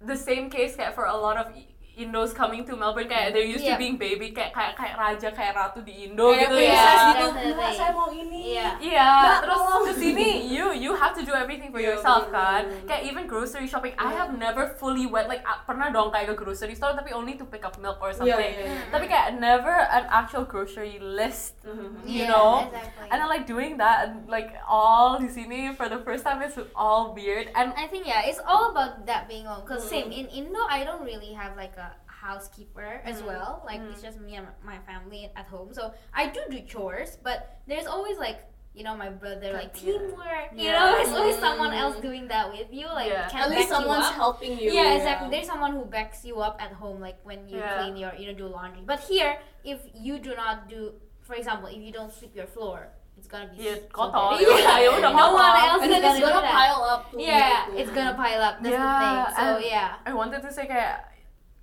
the same case kayak for a lot of Indos coming to Melbourne kayak they're used Yeah. to being baby kayak kayak kayak raja kayak ratu di Indo kayak gitu princess ya. gitu. Definitely. Mbak, saya mau ini. Iya. Iya, Mbak, terus tolong. kesini you you have to do everything for Iya, yourself bener, kan. Kayak even grocery shopping, I have never fully went like ah, pernah dong kayak ke grocery store tapi only to pick up milk or Iya, something. iya, iya. Tapi kayak never an actual grocery list Mhm. you Yeah, know? Exactly. And I like doing that and like all di sini for the first time it's all weird and I think yeah, it's all about that being alone. Cause same Mm. in Indo, I don't really have like a housekeeper as Mm. well. Like Mm. it's just me and my family at home. So I do do chores, but there's always like you know, my brother, like Yeah. teamwork. You know, it's always someone Mm. else doing that with you. Like, Yeah. can At least back you someone's helping you. Yeah, exactly. There's someone who backs you up at home, like when you Yeah. clean your, you know, do laundry. But here, if you do not do, for example, if you don't sweep your floor, it's gonna be Iya, so kotor. dirty. Yeah. No one else And is then it's gonna, gonna do that. pile up. Yeah, it's gonna pile up. That's the Yeah, thing. So yeah. I wanted to say kayak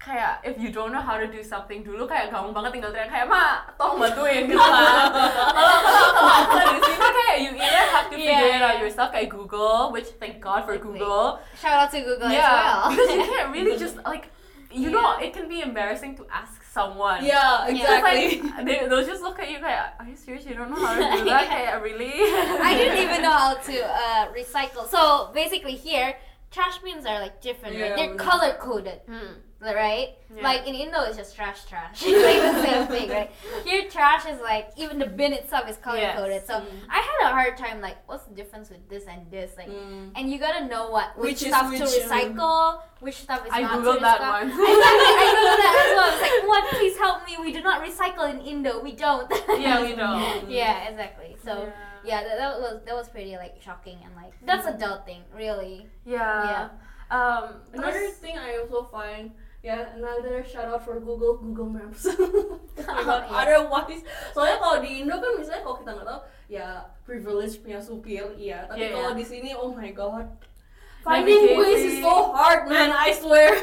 kayak if you don't know how to do something dulu kayak gampang banget tinggal teriak kayak ma tolong bantuin gitu kan kalau kalau di sini kayak you either have to figure Yeah, it out yourself kayak Google which thank God for Google Shout out to Google yeah as well. because you can't really just like you Yeah. know it can be embarrassing to ask someone Yeah. Exactly. like they, they'll just look at you kayak are you serious you don't know how to do that kayak really I didn't even know how to uh, recycle. So basically, here trash bins are like different, Yeah, right? They're color coded, Hmm. Right? Yeah. Like in Indo, it's just trash, trash. it's like the same thing, right? Here, trash is like even the bin itself is color coded. Yes. So Mm. I had a hard time like, what's the difference with this and this? Like, Mm. and you gotta know what which, Which is stuff to which, um, recycle, which stuff is I not googled to that one Exactly, I googled that as well. I was like, what? Please help me. We do not recycle in Indo. We don't. yeah we don't yeah, exactly. So Yeah. yeah, that, that was that was pretty like shocking and like that's adult thing, really. Yeah. Yeah. Um, Another thing I also find, yeah, another shout out for Google, Google Maps. god, Yeah. otherwise, soalnya kalau di Indo kan misalnya kalau kita nggak tahu, ya privilege punya supir, iya. Tapi Yeah, kalau yeah. di sini, oh my god, finding ways is so hard, man. I swear.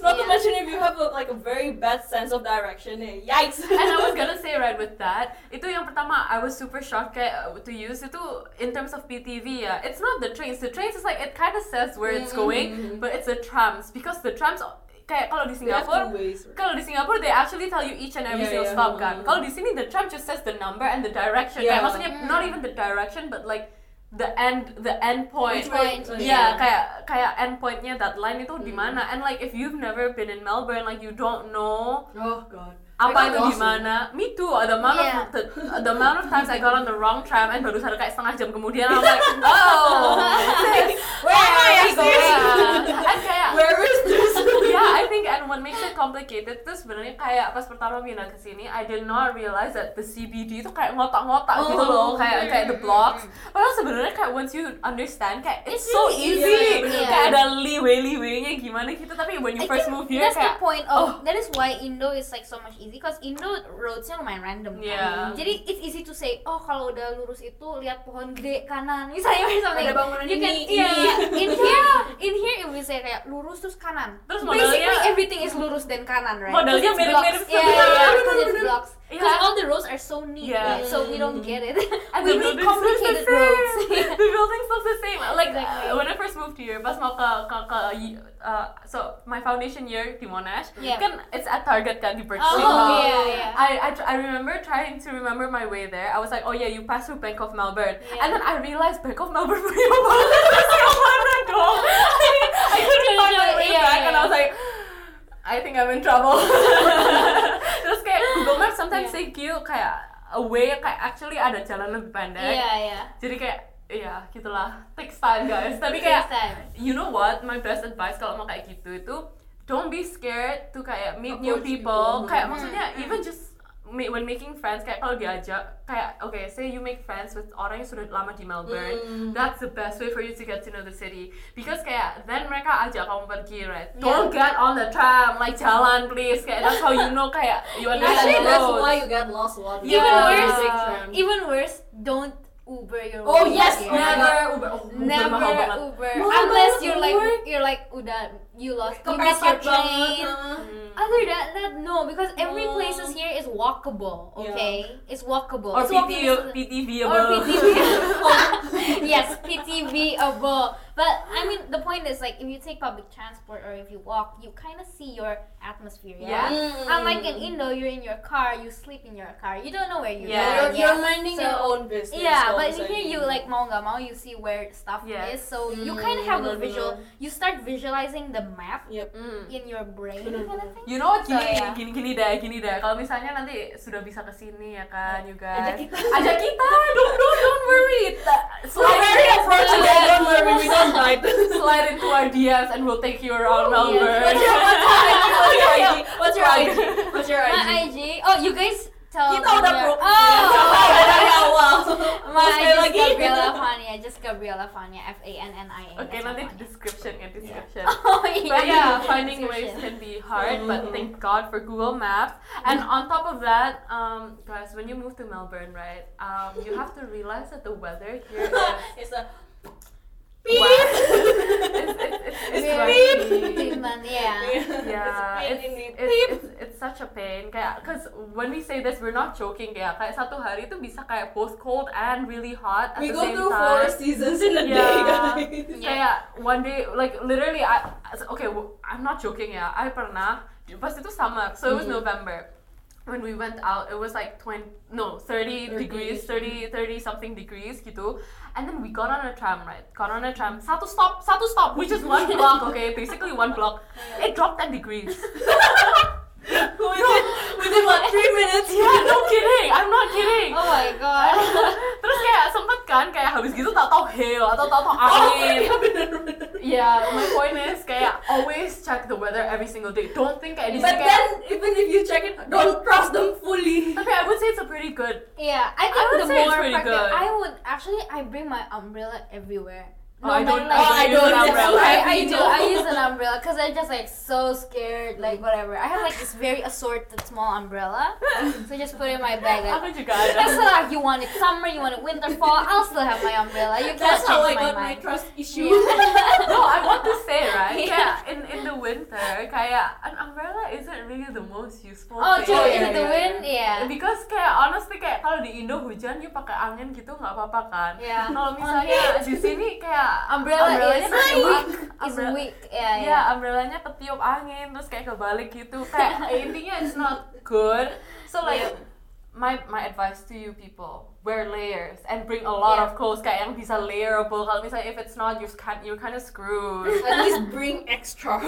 Not to Yeah. mention if you have a, like a very bad sense of direction, eh, yikes. and I was gonna say right with that, itu yang pertama I was super shocked kayak uh, to use itu in terms of PTV ya. It's not the trains. The trains is like it kind of says where it's going, Mhm. but it's the trams because the trams kayak kalau di ways. kalau di Singapura they actually tell you each and every Yeah, single yeah. stop kan. Mm. Kalau di sini the tram just says the number and the direction. Yeah. Kayak maksudnya Mm. not even the direction but like the end the end point. Which point? Oh, Yeah, kayak kayak end pointnya that line itu di Mm. mana. And like if you've never been in Melbourne like you don't know Oh god. apa itu di mana. Me too. The amount Yeah. of the, the amount of times I got on the wrong tram and baru sadar kayak setengah jam kemudian I'm like, oh, Where am I? where go ya? And kayak Where is this? yeah, I think and what makes it complicated tuh sebenarnya kayak pas pertama pindah ke sini, I did not realize that the CBD itu kayak ngotak-ngotak Oh. gitu loh, kayak kayak the blocks. Padahal sebenarnya kayak once you understand kayak it's, It's so easy, easy, bener. kayak ada leeway-leewaynya gimana gitu. Tapi when you I first move here that's kayak the point oh. of that is why Indo is like so much easy because Indo roadsnya lumayan random kan. Yeah. Jadi it's easy to say oh kalau udah lurus itu lihat pohon gede kanan misalnya something. Ada bangunan you can ini, yeah in here in here if we say kayak lurus terus kanan. Terus Basically modelnya- everything is lurus dan kanan right. Modelnya 'Cause it's mirip-mirip blocks. Yeah, sama- yeah, yeah, Bener, because it's bener. blocks. Yeah. Because all the roads are so neat, Yeah. so we don't get it. And we the need buildings complicated the roads. the buildings look the same. Like Exactly. uh, when I first moved here, pas mau ke ke ke uh, so my foundation year di Monash, Yeah. kan it's at Target kan di Oh, Berkeley Mall. yeah, yeah. I, I tr- I remember trying to remember my way there. I was like, oh yeah, you pass through Bank of Melbourne, Yeah. and then I realized Bank of Melbourne dong. I couldn't find my way Yeah, back, and I yeah. was like. I think I'm in trouble. Terus kayak Google Maps sometimes Yeah. say you kayak a way kayak actually ada jalan lebih pendek. yeah, yeah. Jadi kayak ya gitulah takes time guys. Tapi kayak time. you know what my best advice kalau mau kayak gitu itu don't be scared to kayak meet new people. people. Kayak Hmm, maksudnya hmm. even just ma- when making friends kayak kalau diajak kayak okay say you make friends with orang yang sudah lama di Melbourne. Mm. That's the best way for you to get to know the city because kayak then mereka ajak kamu pergi right. Don't get on the tram like jalan please kayak that's how you know kayak you understand Actually, that's why you get lost a lot. Even Yeah. worse, tram. Even worse, don't Uber your Oh yes, here. never Uber. Oh, Uber Never mahal banget. Uber Mahal unless you're like Uber. you're like udah you lost you miss your train. banget. Hmm. Other than that, no, because every No. places here is walkable. Yeah. Okay, it's walkable. Or it's PT, distance. PTV or above. PTV. yes, PTV above. But I mean, the point is like if you take public transport or if you walk, you kind of see your atmosphere. Yeah. Yeah. Mm. Unlike in Indo, you're in your car, you sleep in your car. You don't know where you're Yeah. going. You're, you're minding So- your own business. Yeah, but in here you like mau nggak mau you see where stuff Yes. is, so you Mm, kind of have a visual. You start visualizing the map Yep. Mm. in your brain, Bener, kind of thing. You know what? So, Gini, yeah. gini, gini deh, gini deh. Kalau misalnya nanti sudah bisa ke sini ya kan, you guys. Ajak kita. Ajak kita. Don't, don't, don't worry. Slide very approachable. Don't worry, we don't bite. Slide into our DMs and we'll take you around Melbourne. What's your, what's your IG? What's your IG? What's your IG? My IG. Oh, you guys Kita udah your- pro. Oh, dari awal. My, Sekali just lagi. Gabriela Fannia, just Gabriela Fannia, F A N N I A. Okay, that's nanti Fannia. description ya description. Oh But yeah, finding ways can be hard, but Mhm. thank God for Google Maps. And on top of that, um, guys, when you move to Melbourne, right, um, you have to realize that the weather here is It's a Wow. it's, rocky. Demon, yeah. Yeah, it's, it's, it's, beep. it's, such a pain. Kayak, cause when we say this, we're not joking. Kayak, kayak satu hari itu bisa kayak both cold and really hot at We the go same through time. four seasons in a day, Yeah. guys. Yeah. Kayak one day, like literally, I okay, I'm not joking ya. I pernah pas itu summer, so it was Mhm. November. When we went out, it was like 20, no, 30 30. degrees, 30, mm-hmm. 30 something degrees gitu. And then we got on a tram, right? Got on a tram. Satu stop, satu stop, which is one block, okay? Basically one block. It dropped 10 degrees. within, within what three minutes? Yeah, no kidding. I'm not kidding. Oh my god. Terus kayak sempet kan kayak habis gitu tak tahu hail atau tak tahu Oh, angin. iya bener-bener. Yeah, my point is kayak always check the weather every single day. Don't think kayak di But sini then, even if you check it, don't trust them fully. okay I would say it's a pretty good. Yeah, I I think would the say it's pretty good. I would actually I bring my umbrella everywhere. Oh, I don't- matter, Oh, I don't umbrella. I, I do. no. I use an umbrella because I'm just like so scared. Like whatever. I have like this very assorted small umbrella, so just put it in my bag. Like, it's like you want it summer, you want it winter, fall. I'll still have my umbrella. You can't That's how I my got my mind. trust issue. no, I want to say right. Yeah. In in the winter, kayak an umbrella isn't really the most useful. Oh, thing. true. Oh, it the yeah, wind? Yeah. Because kayak honestly kayak kalau di Indo hujan you pakai angin gitu nggak apa-apa kan. Yeah. Kalau misalnya di sini kayak Umbrella umbrellanya is weak. umbrella- weak. Yeah, Iya, yeah. umbrellanya ketiup angin terus kayak kebalik gitu. Kayak intinya it's not good. So like Yeah. my my advice to you people wear layers and bring a lot Yeah. of clothes kayak yang bisa layerable. Kalau misalnya if it's not you're kind you're kind of screwed. At least bring extra.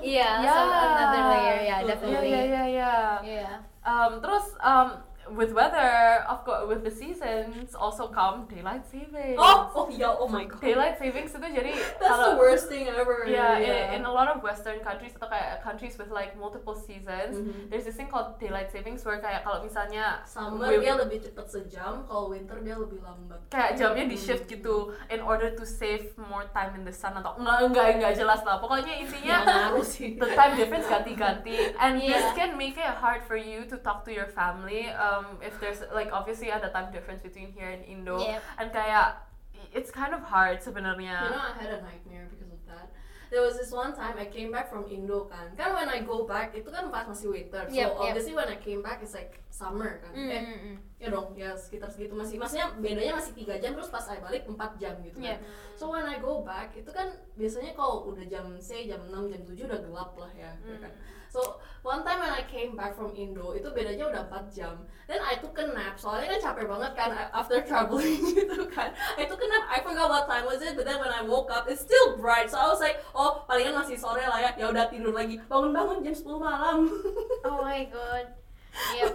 Yeah. So another layer. Yeah, Yeah, definitely. Yeah, yeah, yeah, yeah. Yeah. Um, terus um, with weather, of course, with the seasons also come daylight savings. oh, oh yeah, oh my god. Daylight savings itu jadi That's kalau the worst thing ever. yeah, In, in a lot of Western countries atau kayak countries with like multiple seasons, Mhm. there's this thing called daylight savings where kayak kalau misalnya Summer we- dia lebih cepat sejam, kalau winter dia lebih lambat. kayak jamnya di shift gitu in order to save more time in the sun atau enggak enggak enggak jelas lah pokoknya Ya intinya the time difference ganti-ganti and this Yeah. can make it hard for you to talk to your family um, if there's like obviously ada time difference between here and Indo Yep. and kayak it's kind of hard sebenarnya You know, I had a nightmare because of that. There was this one time I came back from Indo kan. Kan when I go back itu kan pas masih winter. So Yep, yep. obviously when I came back it's like summer kan. Mm, Eh, mm, mm. ya dong, ya sekitar segitu masih. Maksudnya bedanya masih tiga jam terus pas I balik 4 jam gitu kan. Yep. So when I go back itu kan biasanya kalau udah jam say jam 6 jam 7 udah gelap lah ya, ya kan. So one time when I came back from Indo itu bedanya udah 4 jam. Then I took a nap soalnya kan capek banget kan after traveling gitu kan. I took a nap. I forgot what time was it, but then when I woke up it's still bright. So I was like, oh palingan masih sore lah ya. Ya udah tidur lagi. Bangun-bangun jam 10 malam. Oh my god. Yep.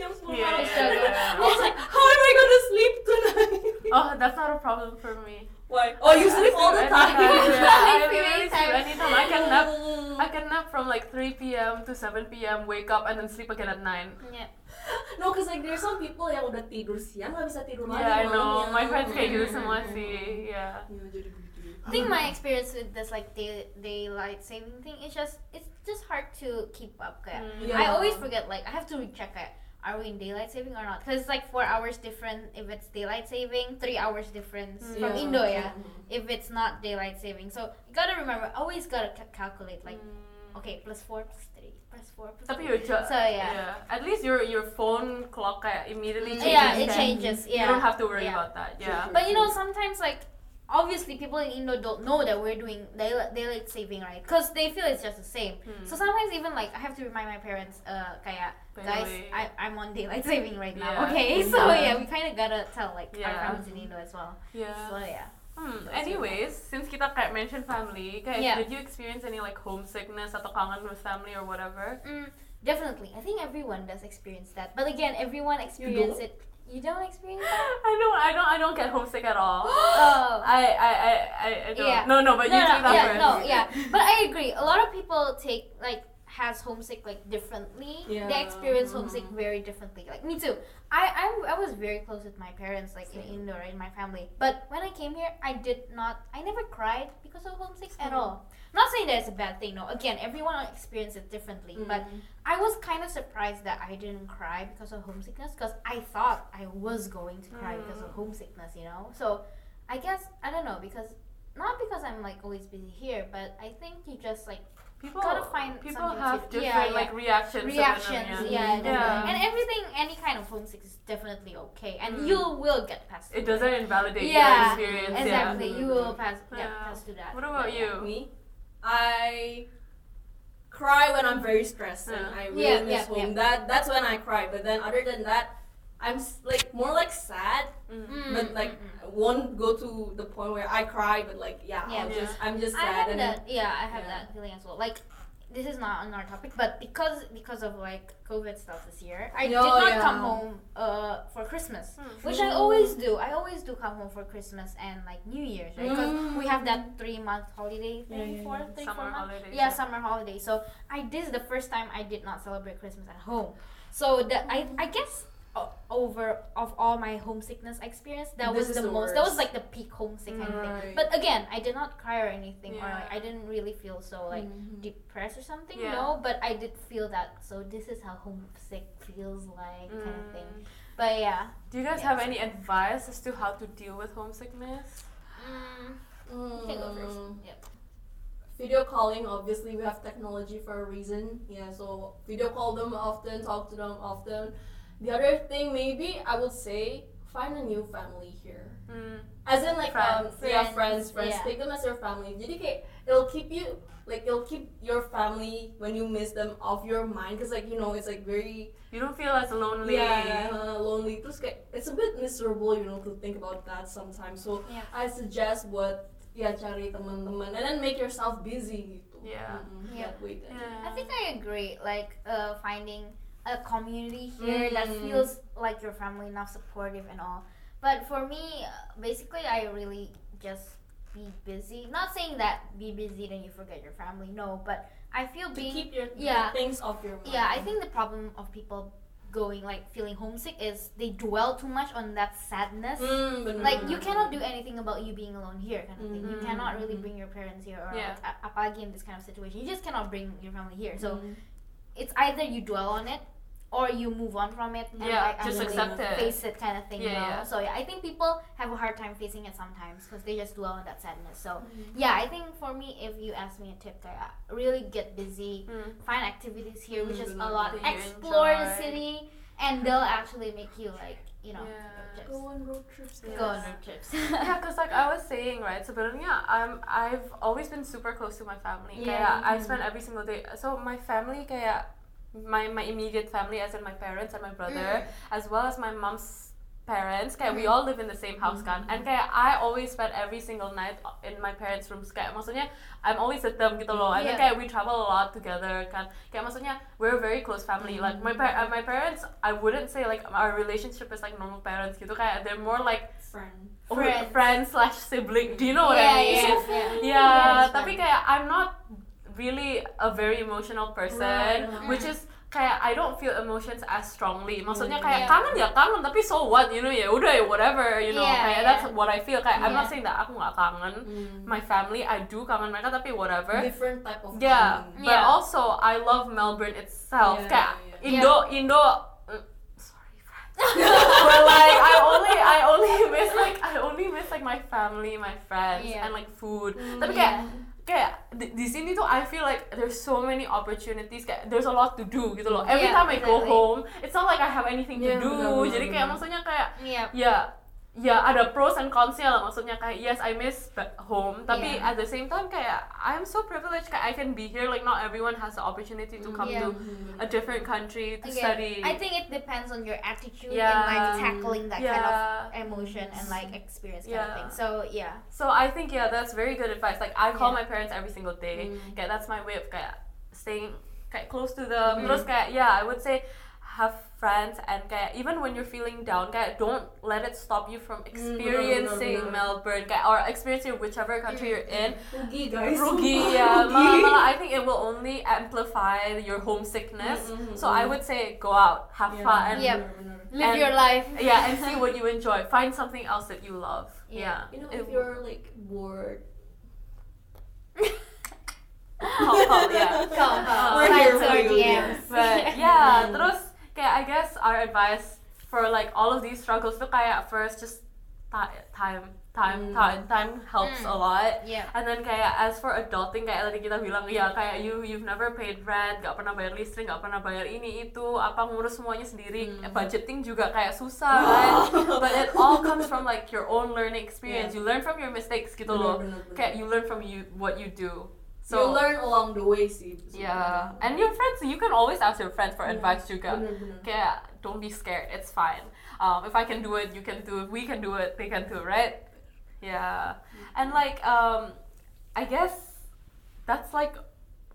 jam 10 Yeah, malam. yeah, yeah. I was like, how am I gonna sleep tonight? oh that's not a problem for me Why? Oh, you sleep all the time. Yeah, I Sleep sleep anytime. anytime I can nap. I can nap from like 3 p.m. to 7 p.m. wake up and then sleep again at 9 Yeah. No, cause like there's some people yang udah tidur siang nggak bisa tidur lagi yeah I know my friends kayak gitu semua sih yeah Iya, jadi gitu. I think my experience with this like day daylight saving thing is just it's just hard to keep up. Kayak. Mm. I always forget like I have to recheck kayak, are we in daylight saving or not? Because it's like four hours different if it's daylight saving, three hours difference Mm. from Yeah. Indo ya. Mhm. If it's not daylight saving, so you gotta remember always gotta ca- calculate like Mm. okay plus four plus three plus four plus Tapi three. your jo- So, yeah. At least your your phone clock immediately changes. Yeah, it kan? changes. You don't have to worry Yeah. about that. Yeah. But you know, sometimes like obviously people in Indo don't know that we're doing daylight, daylight saving, right? Because they feel it's just the same. Hmm. So sometimes even like I have to remind my parents, uh, kaya, guys. I, I'm on daylight saving right now. Yeah. Okay, so Yeah. we kind of gotta tell like our Yeah. families in Indo as well. yeah. So yeah. Hmm. Anyways, since kita kayak mention family, kayak Yeah. did you experience any like homesickness atau kangen with family or whatever? Mm, definitely, I think everyone does experience that. But again, everyone experience it. You don't experience that? I don't, I don't, I don't get homesick at all. oh. I, I, I, I, don't. Yeah. No, no, but no, you no, take that yeah, first. no, yeah. But I agree. A lot of people take like has homesick like differently. Yeah. They experience homesick Mhm. very differently. Like me too. I I, I was very close with my parents, like in Same. Indo, right, in my family. But when I came here, I did not. I never cried because of homesick at Same. all. Not saying that it's a bad thing. No, again, everyone experiences it differently. But Mm. I was kind of surprised that I didn't cry because of homesickness because I thought I was going to cry because of Mm. homesickness, you know? So I guess, I don't know, because not because I'm like always busy here, but I think you just like People gotta find people have to- different yeah, yeah. like reactions. to them, reactions, yeah. yeah. Yeah. And everything, any kind of homesick is definitely okay, and Mm. you will get past It it doesn't invalidate your Yeah, experience. Exactly, Yeah. you will pass get Yeah. past to that. What about But, you? Me, I cry when I'm very stressed and I really Yeah, miss yeah, home. yeah. That that's when I cry. But then other than that, I'm like more like sad, Mm. Mm, but like mm, mm. won't go to the point where I cry. But like yeah, Yeah. I'll Yeah. just I'm just I sad have and that. Yeah, I have yeah. that feeling as well. Like, this is not on our topic, but because because of like COVID stuff this year, I did Oh, not yeah. come home uh for Christmas, Hmm. which I always do. I always do come home for Christmas and like New Year's, right? Because we have that three month holiday Yeah, thing yeah, for yeah. three Summer four months. holidays. Yeah, summer holiday. So I this is the first time I did not celebrate Christmas at home. So that I I guess o- over of all my homesickness experience, that This was the, the most. That was like the peak homesick kind of thing. But again, I did not cry or anything, or like I didn't really feel so like Mhm. depressed or something. Yeah. No, but I did feel that. So this is how homesick feels like, kind of thing. Mm. But yeah. Do you guys Yeah, have so- any advice as to how to deal with homesickness? Mm, you can go first. Mm. Yep. Video calling, obviously, we have technology for a reason. Yeah, so video call them often, talk to them often. The other thing, maybe I would say, find a new family here. Mm. As in, like, um, Friends. yeah, Friends, friends, friends. yeah. Take them as your family. Jadi kayak, it'll keep you, like, it'll keep your family when you miss them off your mind. Cause like, you know, it's like very, You don't feel as lonely. yeah, uh, lonely. Terus kayak, it's a bit miserable, you know, to think about that sometimes. So Yeah. I suggest buat ya cari teman-teman and then make yourself busy gitu. Yeah. Mm-mm, Yeah. that way then. Yeah. I think I agree. Like uh, finding a community here that Mm. feels like your family enough, supportive and all. But for me, basically, I really just be busy. Not saying that be busy then you forget your family. No, but I feel To being keep your yeah. things off your mind. yeah. I think the problem of people going like feeling homesick is they dwell too much on that sadness. Mm, bener. Like you cannot do anything about you being alone here, kind of thing. You cannot really bring your parents here, or Yeah. like, a- apalagi in this kind of situation, you just cannot bring your family here. So Mm. it's either you dwell on it or you move on from it and Yeah, like just actually accept it. face it kind of thing you Yeah, know yeah. so yeah i think people have a hard time facing it sometimes because they just dwell on that sadness so Mm-hmm. yeah i think for me if you ask me a tip kayak really get busy Mm. find activities here which is a Mm, lot that you explore the city and they'll actually make you like you know Yeah. trips. Go on road trips. Yeah. go on road trips yeah, cause like I was saying, right, sebenarnya I'm I've always been super close to my family. Yeah. Kayak I Mhm. spend every single day. So my family kayak my my immediate family, as in my parents and my brother, as well as my mom's parents. Kayak we Mhm. all live in the same house kan. And kayak I always spend every single night in my parents' rooms. Kayak maksudnya I'm always with them gitu loh. And then Yeah. kayak we travel a lot together kan. Kayak maksudnya we're a very close family. Like my par- uh, my parents, I wouldn't say like our relationship is like normal parents gitu. Kayak they're more like Friend. Oh, Friends. friend slash sibling. Do you know what yeah, I mean? yeah, yeah. Yeah, Yes, tapi kayak I'm not really a very emotional person, Right. which is kayak I don't feel emotions as strongly. Maksudnya kayak Yeah. kangen ya kangen, tapi so what, you know ya udah ya whatever, you know. Yeah, kayak yeah. that's what I feel. Kayak I'm not saying that aku nggak kangen Mm. my family, I do kangen mereka tapi whatever. Different type of Yeah, feeling. but Yeah. also I love Melbourne itself. Yeah, kayak yeah, Indo Indo. uh, sorry, friends. but like I only I only miss like I only miss like my family, my friends, Yeah. and like food. Mm, Tapi kayak kayak di, di sini tuh I feel like there's so many opportunities kayak there's a lot to do gitu loh. Every Yeah, time I go exactly. home, it's not like I have anything to Yeah, do. benar, benar, Jadi kayak maksudnya kayak yeah ya ya ada pros and consnya lah maksudnya kayak yes I miss home tapi Yeah. at the same time kayak I'm so privileged kayak I can be here like not everyone has the opportunity to come Yeah. to a different country to Again, study. I think it depends on your attitude Yeah. and like tackling that kind of emotion and like experience kind of Yeah. thing. So yeah. So I think yeah, that's very good advice. Like I call Yeah. my parents every single day. Mm. Kayak that's my way of kayak staying kayak close to them. Mm. Terus kayak yeah, I would say have friends and kayak even when you're feeling down kayak don't let it stop you from experiencing benar, benar. Melbourne kayak or experiencing whichever country you're in Rugi guys. rugi sumpah, ya rugi. malah, malah I think it will only amplify your homesickness Mm, mm, so I mm. would say go out have Yeah, fun Yep. benar, benar. Live And- your life. yeah and see what you enjoy find something else that you love Yeah. yeah, You know, It- if you're like bored, help, help, yeah Come, come. We're Slide here for you, DMs. But yeah, terus kayak I guess our advice for like all of these struggles tuh kayak first just ti- time, time, Mm. time, time helps Mm. a lot. Yeah. And then kayak as for adulting kayak tadi kita bilang ya kayak you you've never paid rent, gak pernah bayar listrik, gak pernah bayar ini itu, apa ngurus semuanya sendiri. Mm. Budgeting juga kayak susah kan. But it all comes from like your own learning experience. Yeah. You learn from your mistakes gitu loh. Kayak you learn from you what you do. So you learn along the way sih. Yeah, and your friends, you can always ask your friends for Yeah, advice juga. Benar. Kayak, don't be scared, it's fine. Um, if I can do it, you can do it. We can do it, they can do it, right? Yeah, and like, um, I guess that's like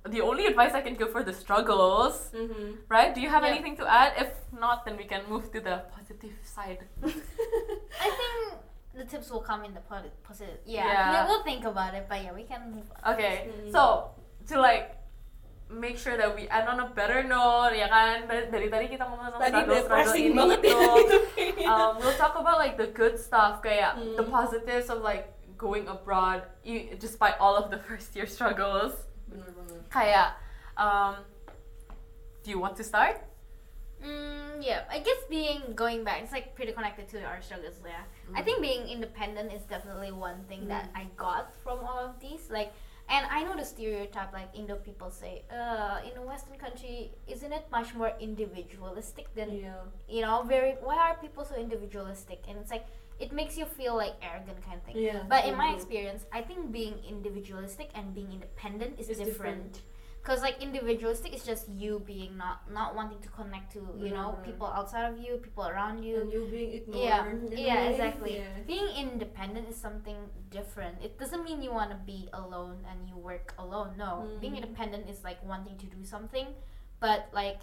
the only advice I can give for the struggles, Mhm. right? Do you have Yeah. anything to add? If not, then we can move to the positive side. I think the tips will come in the posi- positive. Yeah. Yeah. We- We'll think about it, but yeah, we can move on. Okay, so to like make sure that we end on a better note, ya kan? Dari, dari tadi kita ngomong tentang Tadi struggle-struggle ini banget itu. um, we'll talk about like the good stuff, kayak the Mm. positives of like going abroad, e- despite all of the first year struggles. Benar, benar. Kayak, um, do you want to start? Mm, yeah, I guess being going back, it's like pretty connected to our struggles. Yeah, I think being independent is definitely one thing that I got from all of these. Like, and I know the stereotype, like Indo people say, uh, in a Western country, isn't it much more individualistic than Yeah. you know? Very. Why are people so individualistic? And it's like it makes you feel like arrogant kind of thing. Yeah. But in my experience, I think being individualistic and being independent is different. different. Cause like individualistic is just you being not not wanting to connect to you know Mhm. people outside of you, people around you. And you being ignored. Yeah, yeah, way. exactly. Yeah. Being independent is something different. It doesn't mean you want to be alone and you work alone. No, being Mhm. independent is like wanting to do something, but like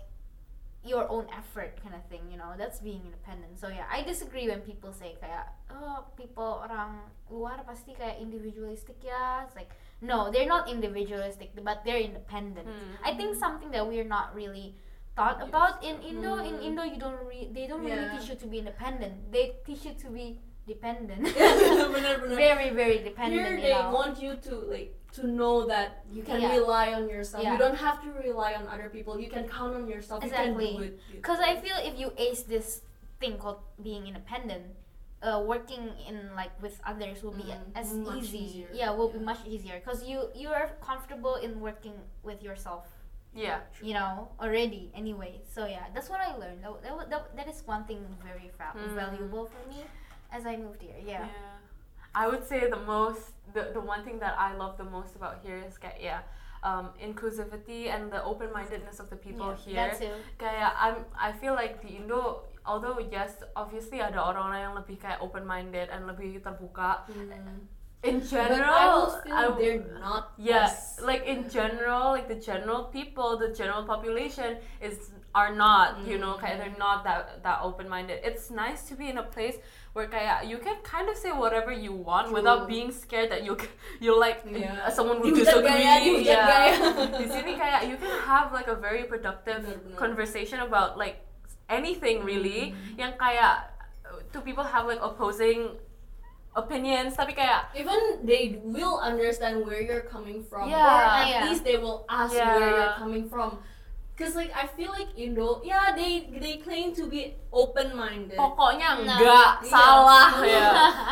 your own effort kind of thing. You know, that's being independent. So yeah, I disagree when people say kayak oh people orang luar pasti kayak individualistic ya. It's like no, they're not individualistic, but they're independent. Hmm. I think something that we're not really thought about in Indo. In Mm. Indo, you don't re- they don't really Yeah. teach you to be independent. They teach you to be dependent. benar, benar. very very Here dependent. they you know. want you to like to know that you can Yeah. rely on yourself. Yeah. You don't have to rely on other people. You can count on yourself. Exactly. You can do it. Because I feel if you ace this thing called being independent, uh, working in like with others will be Mm, as easy. easier. Yeah, will be much easier because you you are comfortable in working with yourself. Yeah. You know already anyway. So yeah, that's what I learned. That, that, that, that is one thing very fa- Mm. valuable for me as I moved here. Yeah. I would say the most, the, the one thing that I love the most about here is kayak yeah, um, inclusivity and the open mindedness of the people Yeah, here. That too. Kayak I'm, I feel like the Indo, although yes, obviously ada orang-orang yang lebih kayak open minded and lebih terbuka. Mm. In But general, I always feel I- they're not. yeah, like in general, like the general people, the general population is are not, you know, kayak they're not that that open minded. It's nice to be in a place where kayak you can kind of say whatever you want without being scared that you you like Yeah. uh, someone will Dihujat disagree. gaya, yeah. gaya. Di sini kayak you can have like a very productive Benar, benar. conversation about like anything really. Mm-hmm. Yang kayak uh, two people have like opposing opinions tapi kayak even they will understand where you're coming from Yeah. or at Yeah. least they will ask Yeah. where you're coming from because like i feel like indo yeah they they claim to be open-minded pokoknya Nah. enggak Iya. salah ya.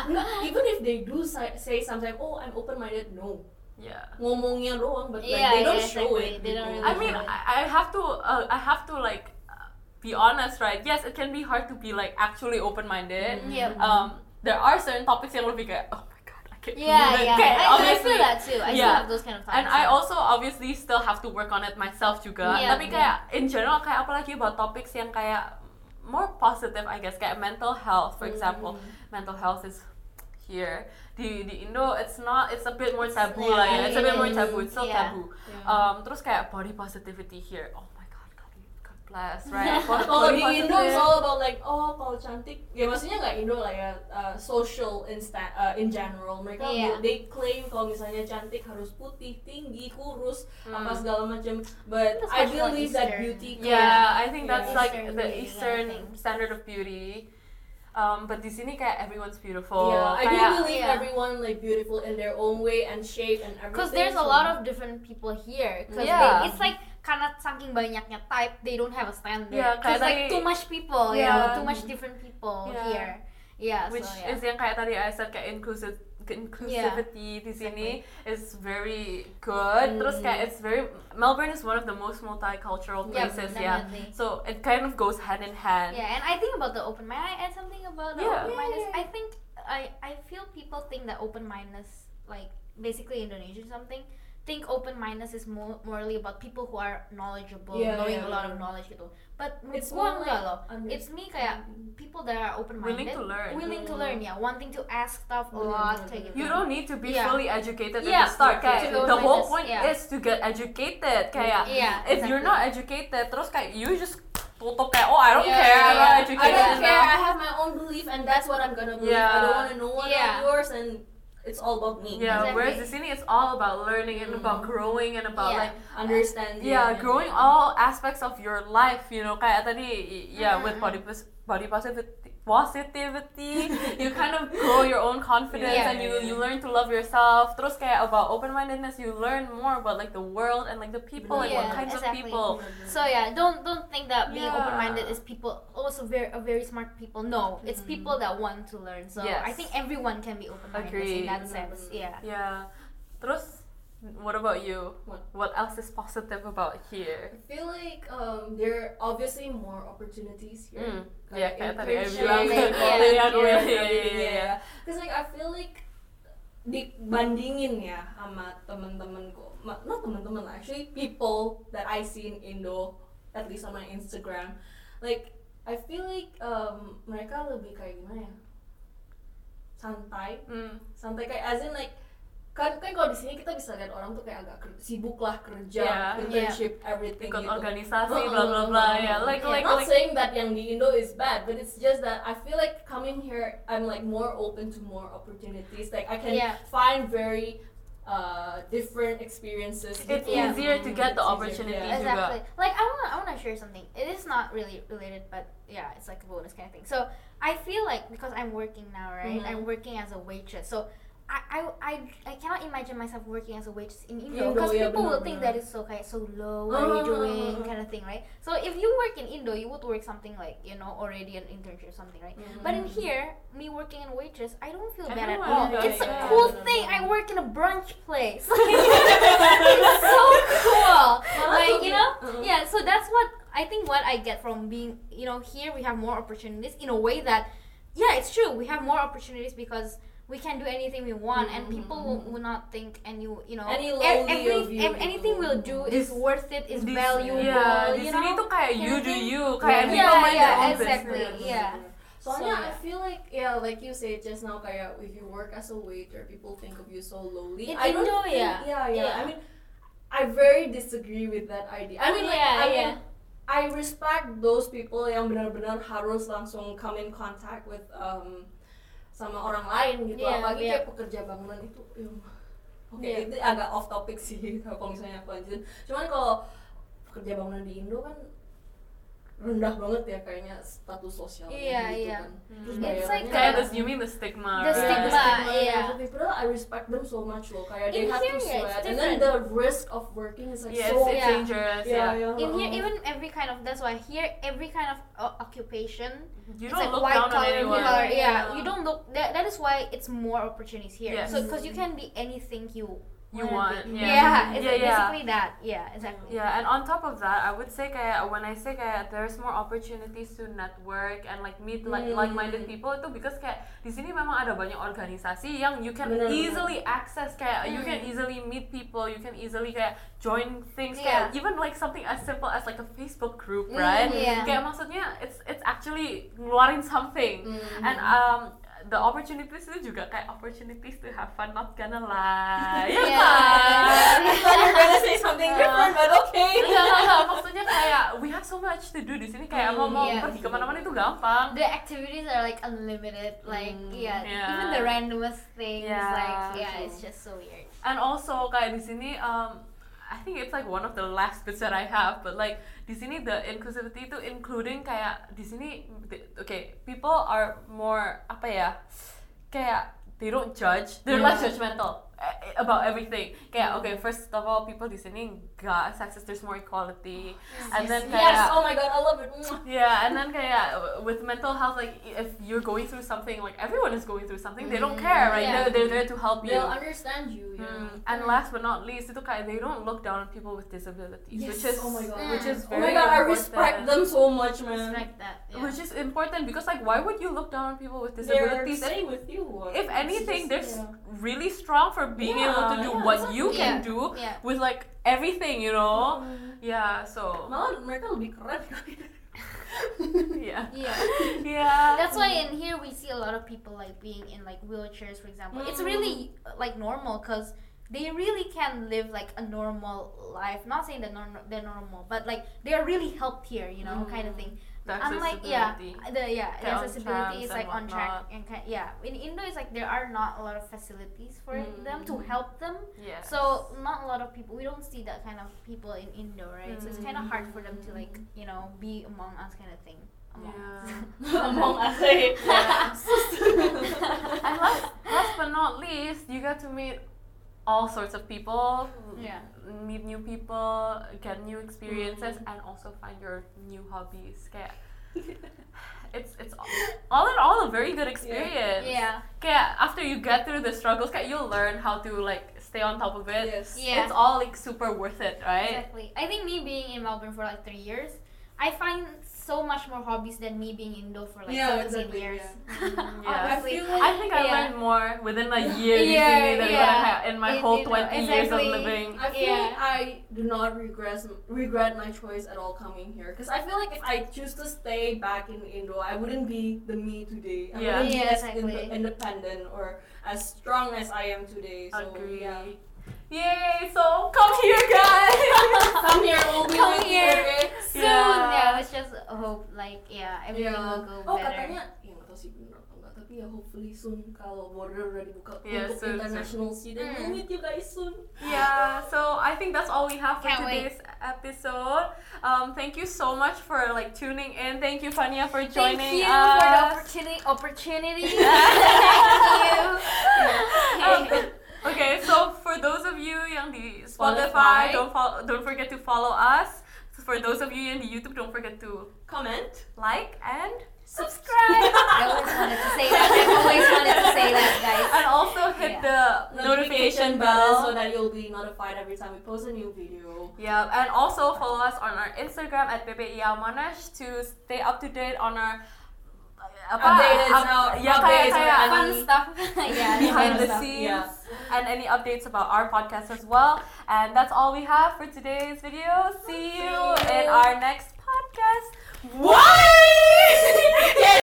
No, even if they do say, say sometimes oh i'm open-minded no Yeah. ngomongnya doang but like Yeah, they don't yeah, show exactly. it They don't really I mean, I, I have to, uh, I have to like uh, be honest, right? Yes, it can be hard to be like actually open-minded. Mm. Yep. Um, there are certain topics yang lebih kayak, oh Yeah, yeah. I, I obviously. feel that too. I still Yeah. have those kind of thoughts. And I yeah. also obviously still have to work on it myself juga. Yeah, Tapi kayak in general kayak apalagi about topics yang kayak more positive, I guess kayak mental health, for example. Mental health is here di di Indo it's not it's a bit more taboo lah ya it's a bit more taboo it's still Yeah. taboo Yeah. um terus kayak body positivity here oh blessed, right? Kalau di. Indo it's all about like oh kalau cantik ya maksudnya nggak Indo lah ya uh, social in sta- uh, in general mereka Iya. they claim kalau misalnya cantik harus putih tinggi kurus apa Hmm. segala macam but That's I believe that beauty comes- Yeah, I think Yeah. that's like Eastern the Eastern yeah, standard of beauty. Um, but di sini kayak everyone's beautiful. yeah I do Kayak- believe Yeah. everyone like beautiful in their own way and shape and everything Because there's a so- lot of different people here. Cause Yeah. they, it's like karena saking banyaknya type, they don't have a standard. Yeah, Cause like too much people, you Yeah. know, too much different people Yeah. here. Yeah, which so, yeah. is yang kayak tadi I said kayak inclusive inclusivity di sini is very good. Terus kayak it's very Melbourne is one of the most multicultural Yeah, places, yeah. definitely. So it kind of goes hand in hand. Yeah, and I think about the open mind. I add something about the Yeah. open mindedness. I think I I feel people think that open mindedness, like basically Indonesian something, think open mindedness is more morally about people who are knowledgeable, Yeah, knowing yeah, a lot yeah. of knowledge gitu. But It's gua enggak like loh. It's me kayak people that are open minded, Willing to learn. willing to learn, yeah, wanting to ask stuff a lot, kayak gitu. You don't need to be Yeah. fully educated Yeah, at the start. Kayak the whole point yeah. is to get educated. Kayak Yeah, if you're not educated, terus kayak you just tutup kayak oh I don't Yeah, care, I'm yeah. not I educated don't care. I have my own belief, and that's what I'm gonna believe. I Yeah. don't want to know what Yeah. of yours, and it's all about me. Yeah, Exactly. whereas the sini it's all about learning and about Mm. growing and about Yeah. like understanding. yeah, and- growing all aspects of your life, you know, kayak tadi yeah, with Mm-mm. body pos- body positivity positivity you kind of grow your own confidence Yeah. and you you learn to love yourself terus kayak about open-mindedness you learn more about like the world and like the people and what Yeah, kinds exactly. of people So yeah, don't don't think that being Yeah. open minded is people also very a very smart people. No, it's Mhm. people that want to learn. So I think everyone can be open minded Agreed. in that sense. Yeah. yeah terus what about you What? else is positive about here I feel like um, there are obviously more opportunities here. Mm. Yeah, kayak tadi internship, bilang. Yeah, Tadi aku iya, iya, everything, iya. yeah. Cause like I feel like dibandingin ya sama temen-temenku, not temen-temen lah, actually people that I see in Indo, at least on my Instagram, like I feel like um, mereka lebih kayak gimana ya, santai, Mm. santai kayak as in like kan kan kalau di sini kita bisa lihat orang tuh kayak agak sibuk lah kerja, Yeah. internship, everything ikut gitu. organisasi Uh-uh, bla bla bla ya like Yeah. like not like saying that yang di Indo is bad, but it's just that I feel like coming here, I'm like more open to more opportunities. Like I can Yeah. find very uh, different experiences. It's gitu. easier to get the It's opportunities. yeah. Exactly. Like I wanna I wanna share something. It is not really related, but yeah, it's like a bonus kind of thing. So I feel like because I'm working now, right? Mhm. I'm working as a waitress. So I, I, I, I cannot imagine myself working as a waitress in Indo because yeah, people will think that it's so kayak so low. What are you doing? Ah. Kind of thing, right? So if you work in Indo, you would work something like you know already an internship or something, right? But in here, me working in waitress, I don't feel bad at all. It's a cool thing. I work in a brunch place. it's so cool. Like you know, Uh-huh. yeah. So that's what I think. What I get from being, you know, here we have more opportunities in a way that, yeah, it's true. We have more opportunities because we can do anything we want, and people will, will not think and you, you know, Any ev- lowly every, of you ev- anything we'll do is worth it, is Di- valuable. yeah, di you sini know? tuh kayak you do you kayak Yeah, people mind yeah, own exactly. business. Yeah. Soalnya So, I yeah. feel like yeah, like you said just now, kayak if you work as a waiter, people think of you so lowly. In I don't Indo, think, yeah. yeah, yeah, Yeah. I mean, I very disagree with that idea. I mean, like, Yeah, I yeah. mean, I respect those people yang benar-benar harus langsung come in contact with um, sama orang lain gitu. Yeah, Apalagi yeah. kayak pekerja bangunan itu. ya, Oke, Yeah. itu agak off topic sih kalau misalnya aku lanjutin. Cuman kalau pekerja bangunan di Indo kan rendah banget ya kayaknya status sosialnya Iya, gitu iya. kan. Terus It's like Kayak the, you mean the stigma the right? stigma, and iya. everything. Padahal I respect them so much loh. Kayak they In have to here, yeah, sweat, and then the risk of working is like yeah so it's, it's Yeah. dangerous yeah, yeah, yeah, In here, uh-uh. even every kind of that's why here every kind of uh, occupation you it's don't like look white down on collar, anyone blue collar. Yeah, Yeah. you don't look. That, that is why it's more opportunities here. Yes. So because you can be anything you You want, yeah. yeah, it's Yeah, like yeah. basically that. Yeah, exactly. Yeah, and on top of that, I would say kayak when I say kayak there's more opportunities to network and like meet like Hmm. like-minded people itu because kayak di sini memang ada banyak organisasi yang you can benar. easily access kayak you can Hmm. easily meet people, you can easily kayak join things Yeah. kayak even like something as simple as like a Facebook group, Hmm, right? yeah. Kayak maksudnya it's it's actually ngeluarin something. Mhm. And um the opportunities itu juga kayak opportunities to have fun, not gonna lie. Ya Yeah. kan? I thought you were gonna say something different, but okay. Enggak. Maksudnya kayak we have so much to do di sini kayak mau mau Iya. pergi ke mana-mana itu gampang. the activities are like unlimited like Mm. yeah, even the randomest things Yeah, like yeah it's just so weird And also kayak di sini um I think it's like one of the last bits that I have, but like di sini the inclusivity itu including kayak di sini okay people are more apa ya kayak they don't judge they're less Yeah. judgmental eh, about everything kayak okay first of all people di sini gak sexist there's more equality and then kayak Yes, oh my god, I love it. Yeah, and then kayak with mental health, like if you're going through something, like everyone is going through something, they don't Mm, care, right? yeah. They're, they're there to help you. They'll understand you, yeah. Mm, And last but not least, itu kayak they don't look down on people with disabilities, Yes, which is oh my god. which is Oh my god, I respect them so much, man. respect that yeah. Which is important because like why would you look down on people with disabilities? They're disabilities? staying with you. what? If anything, just- they're yeah. really strong for being able to do yeah, what you can Yeah. do yeah with like everything, you know? Mm. Yeah, so Malah mereka lebih keren kali. yeah, yeah yeah. that's why in here we see a lot of people like being in like wheelchairs for example it's Mm. really uh, like normal because they really can live like a normal life not saying that norm- they're normal but like they're really helped here you know kind of Mm. thing The unlike yeah the yeah the accessibility is like on track and kind yeah in indo it's like there are not a lot of facilities for them to Mm. help them Yeah. so not a lot of people we don't see that kind of people in indo right so it's kind of hard for them to like you know be among us kind of thing among us. Yeah. Among us, eh. and last, last but not least, you get to meet all sorts of people. Yeah. Meet new people, get new experiences, mm-hmm. and also find your new hobbies. Kayak, it's it's all, all in all a very good experience. yeah Kayak after you get through the struggles, kayak you'll learn how to like stay on top of it. yes. Yeah. It's all like super worth it, right? Exactly. I think me being in Melbourne for like three years, I find so much more hobbies than me being in Indo for like Yeah, 17 exactly, years. Mm, I feel like I think I Yeah. learned more within a year Yeah, usually than what I yeah. in my It- whole you know, 20 years of living. I feel Yeah. like I do not regret regret my choice at all coming here because I feel like if I choose to stay back in Indo, I wouldn't be the me today. I Yeah. wouldn't be Yeah, as exactly. inde- independent or as strong as I am today. So Agree. yeah, Yay! So come here, guys. come here, we'll be Come with here. okay? Soon, Yeah. yeah. let's just hope like yeah, everything Yeah. will go Oh better. katanya, ya nggak tahu sih bener atau enggak, tapi ya hopefully soon kalau border udah dibuka Yeah, untuk soon, soon. international student, Mm. we'll meet you guys soon. yeah. So I think that's all we have for Can't wait. today's episode. Um, thank you so much for like tuning in. Thank you, Fannia, for joining Thank you us. for the opportunity. Opportunity. Thank you. Um, okay, so for those of you yang di Spotify, Spotify. don't follow, don't forget to follow us. For those of you in the YouTube, don't forget to Comment. like and Subscribe. I always wanted to say that. I always wanted to say that, guys. and also hit Yeah. the notification button bell so that you'll be notified every time we post a new video. Yeah, and also follow us on our Instagram at PPIAMonash to stay up to date on our apa, Updates, up- ya kayak or kayak any- Fun stuff. yeah. behind the stuff, scenes yeah. and any updates about our podcast as well. And that's all we have for today's video. See you in our next podcast. Why?